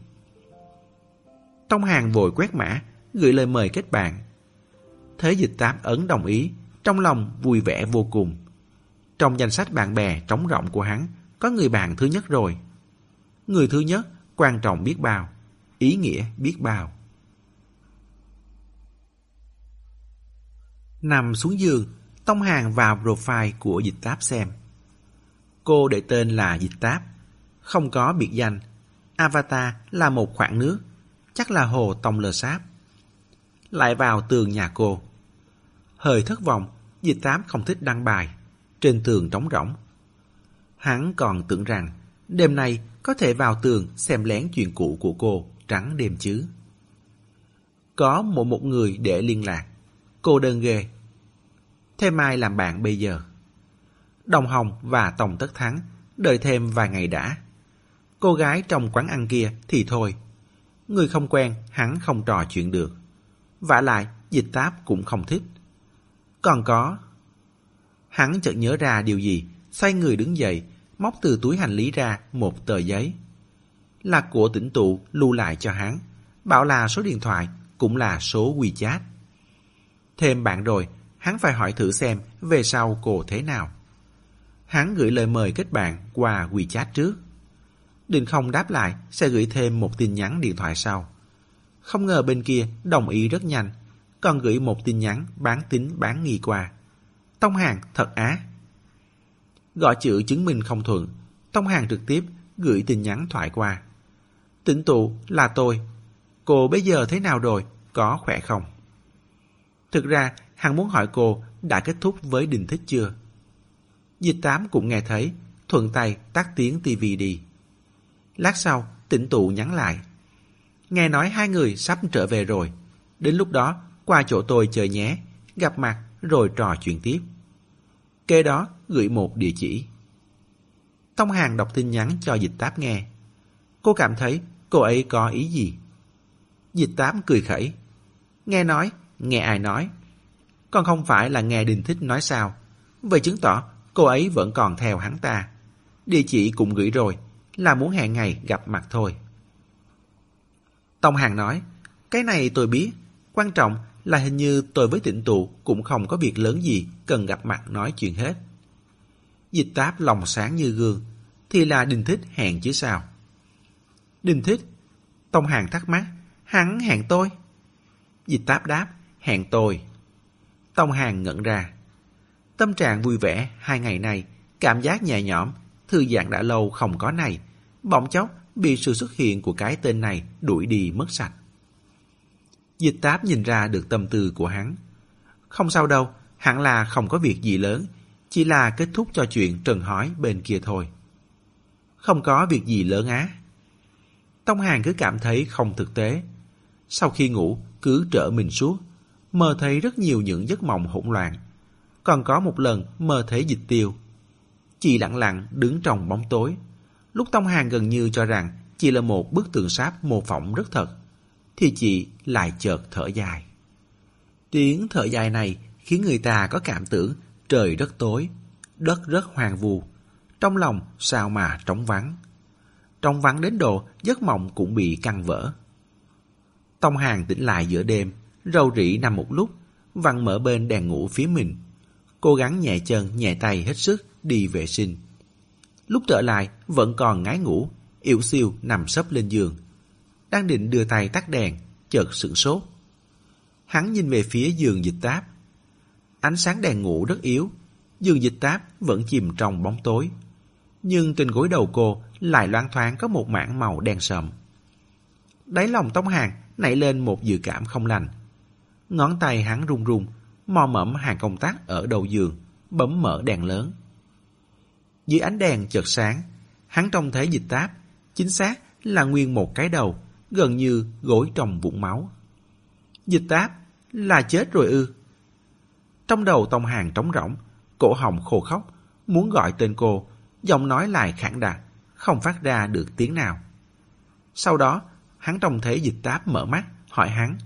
Tông hàng vội quét mã, gửi lời mời kết bạn. Thế dịch Tám ấn đồng ý, trong lòng vui vẻ vô cùng. Trong danh sách bạn bè trống rộng của hắn, có người bạn thứ nhất rồi. Người thứ nhất quan trọng biết bao, ý nghĩa biết bao. Nằm xuống giường, Tông Hàng vào profile của dịch táp xem. Cô để tên là dịch táp, không có biệt danh. Avatar là một khoảng nước, chắc là hồ Tông Lờ Sáp. Lại vào tường nhà cô. Hơi thất vọng, dịch tám không thích đăng bài, trên tường trống rỗng. Hắn còn tưởng rằng đêm nay có thể vào tường xem lén chuyện cũ của cô trắng đêm chứ. Có một một người để liên lạc. Cô đơn ghê. Thế mai làm bạn bây giờ. Đồng Hồng và Tổng Tất Thắng đợi thêm vài ngày đã. Cô gái trong quán ăn kia thì thôi. Người không quen hắn không trò chuyện được. vả lại dịch táp cũng không thích. Còn có... Hắn chợt nhớ ra điều gì, xoay người đứng dậy, móc từ túi hành lý ra một tờ giấy. Là của tỉnh tụ lưu lại cho hắn, bảo là số điện thoại cũng là số WeChat. Thêm bạn rồi, hắn phải hỏi thử xem về sau cô thế nào. Hắn gửi lời mời kết bạn qua WeChat trước đình không đáp lại sẽ gửi thêm một tin nhắn điện thoại sau. Không ngờ bên kia đồng ý rất nhanh, còn gửi một tin nhắn bán tính bán nghi qua. Tông hàng thật á. Gọi chữ chứng minh không thuận, Tông hàng trực tiếp gửi tin nhắn thoại qua. Tỉnh tụ là tôi. Cô bây giờ thế nào rồi? Có khỏe không? Thực ra, hắn muốn hỏi cô đã kết thúc với đình thích chưa? Dịch tám cũng nghe thấy, thuận tay tắt tiếng tivi đi. Lát sau, tỉnh tụ nhắn lại. Nghe nói hai người sắp trở về rồi. Đến lúc đó, qua chỗ tôi chờ nhé, gặp mặt rồi trò chuyện tiếp. Kế đó, gửi một địa chỉ. Tông Hàng đọc tin nhắn cho dịch táp nghe. Cô cảm thấy cô ấy có ý gì? Dịch tám cười khẩy. Nghe nói, nghe ai nói. Còn không phải là nghe Đình Thích nói sao. Vậy chứng tỏ cô ấy vẫn còn theo hắn ta. Địa chỉ cũng gửi rồi, là muốn hẹn ngày gặp mặt thôi. Tông Hàng nói, cái này tôi biết, quan trọng là hình như tôi với tịnh tụ cũng không có việc lớn gì cần gặp mặt nói chuyện hết. Dịch táp lòng sáng như gương, thì là Đình Thích hẹn chứ sao. Đình Thích, Tông Hàng thắc mắc, hắn hẹn tôi. Dịch táp đáp, hẹn tôi. Tông Hàng ngẩn ra. Tâm trạng vui vẻ hai ngày này, cảm giác nhẹ nhõm, thư giãn đã lâu không có này, bỗng chốc bị sự xuất hiện của cái tên này đuổi đi mất sạch. Dịch táp nhìn ra được tâm tư của hắn. Không sao đâu, hẳn là không có việc gì lớn, chỉ là kết thúc cho chuyện trần hỏi bên kia thôi. Không có việc gì lớn á. Tông Hàng cứ cảm thấy không thực tế. Sau khi ngủ, cứ trở mình suốt, mơ thấy rất nhiều những giấc mộng hỗn loạn. Còn có một lần mơ thấy dịch tiêu. Chị lặng lặng đứng trong bóng tối. Lúc Tông Hàng gần như cho rằng chỉ là một bức tượng sáp mô phỏng rất thật. thì chị lại chợt thở dài. Tiếng thở dài này khiến người ta có cảm tưởng trời rất tối, đất rất hoang vu, trong lòng sao mà trống vắng. Trống vắng đến độ giấc mộng cũng bị căng vỡ. Tông Hàng tỉnh lại giữa đêm, râu rĩ nằm một lúc, vặn mở bên đèn ngủ phía mình. Cố gắng nhẹ chân nhẹ tay hết sức đi vệ sinh. Lúc trở lại vẫn còn ngái ngủ, yếu siêu nằm sấp lên giường. Đang định đưa tay tắt đèn, chợt sửng sốt. Hắn nhìn về phía giường dịch táp. Ánh sáng đèn ngủ rất yếu, giường dịch táp vẫn chìm trong bóng tối. Nhưng trên gối đầu cô lại loáng thoáng có một mảng màu đen sậm. Đáy lòng Tống Hàng nảy lên một dự cảm không lành. Ngón tay hắn run run, mò mẫm hàng công tác ở đầu giường, bấm mở đèn lớn. Dưới ánh đèn chợt sáng, hắn trông thấy dịch táp, chính xác là nguyên một cái đầu, gần như gối trong vũng máu. Dịch táp là chết rồi ư? Trong đầu Tông Hàng trống rỗng, cổ họng khô khóc, muốn gọi tên cô, giọng nói lại khản đạt, không phát ra được tiếng nào. Sau đó, hắn trông thấy dịch táp mở mắt, hỏi hắn,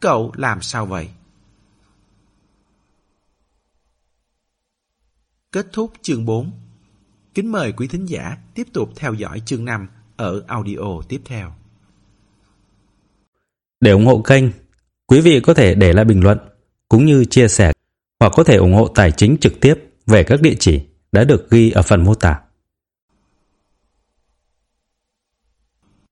cậu làm sao vậy? Kết thúc chương 4 Kính mời quý thính giả tiếp tục theo dõi chương 5 ở audio tiếp theo. Để ủng hộ kênh, quý vị có thể để lại bình luận cũng như chia sẻ hoặc có thể ủng hộ tài chính trực tiếp về các địa chỉ đã được ghi ở phần mô tả.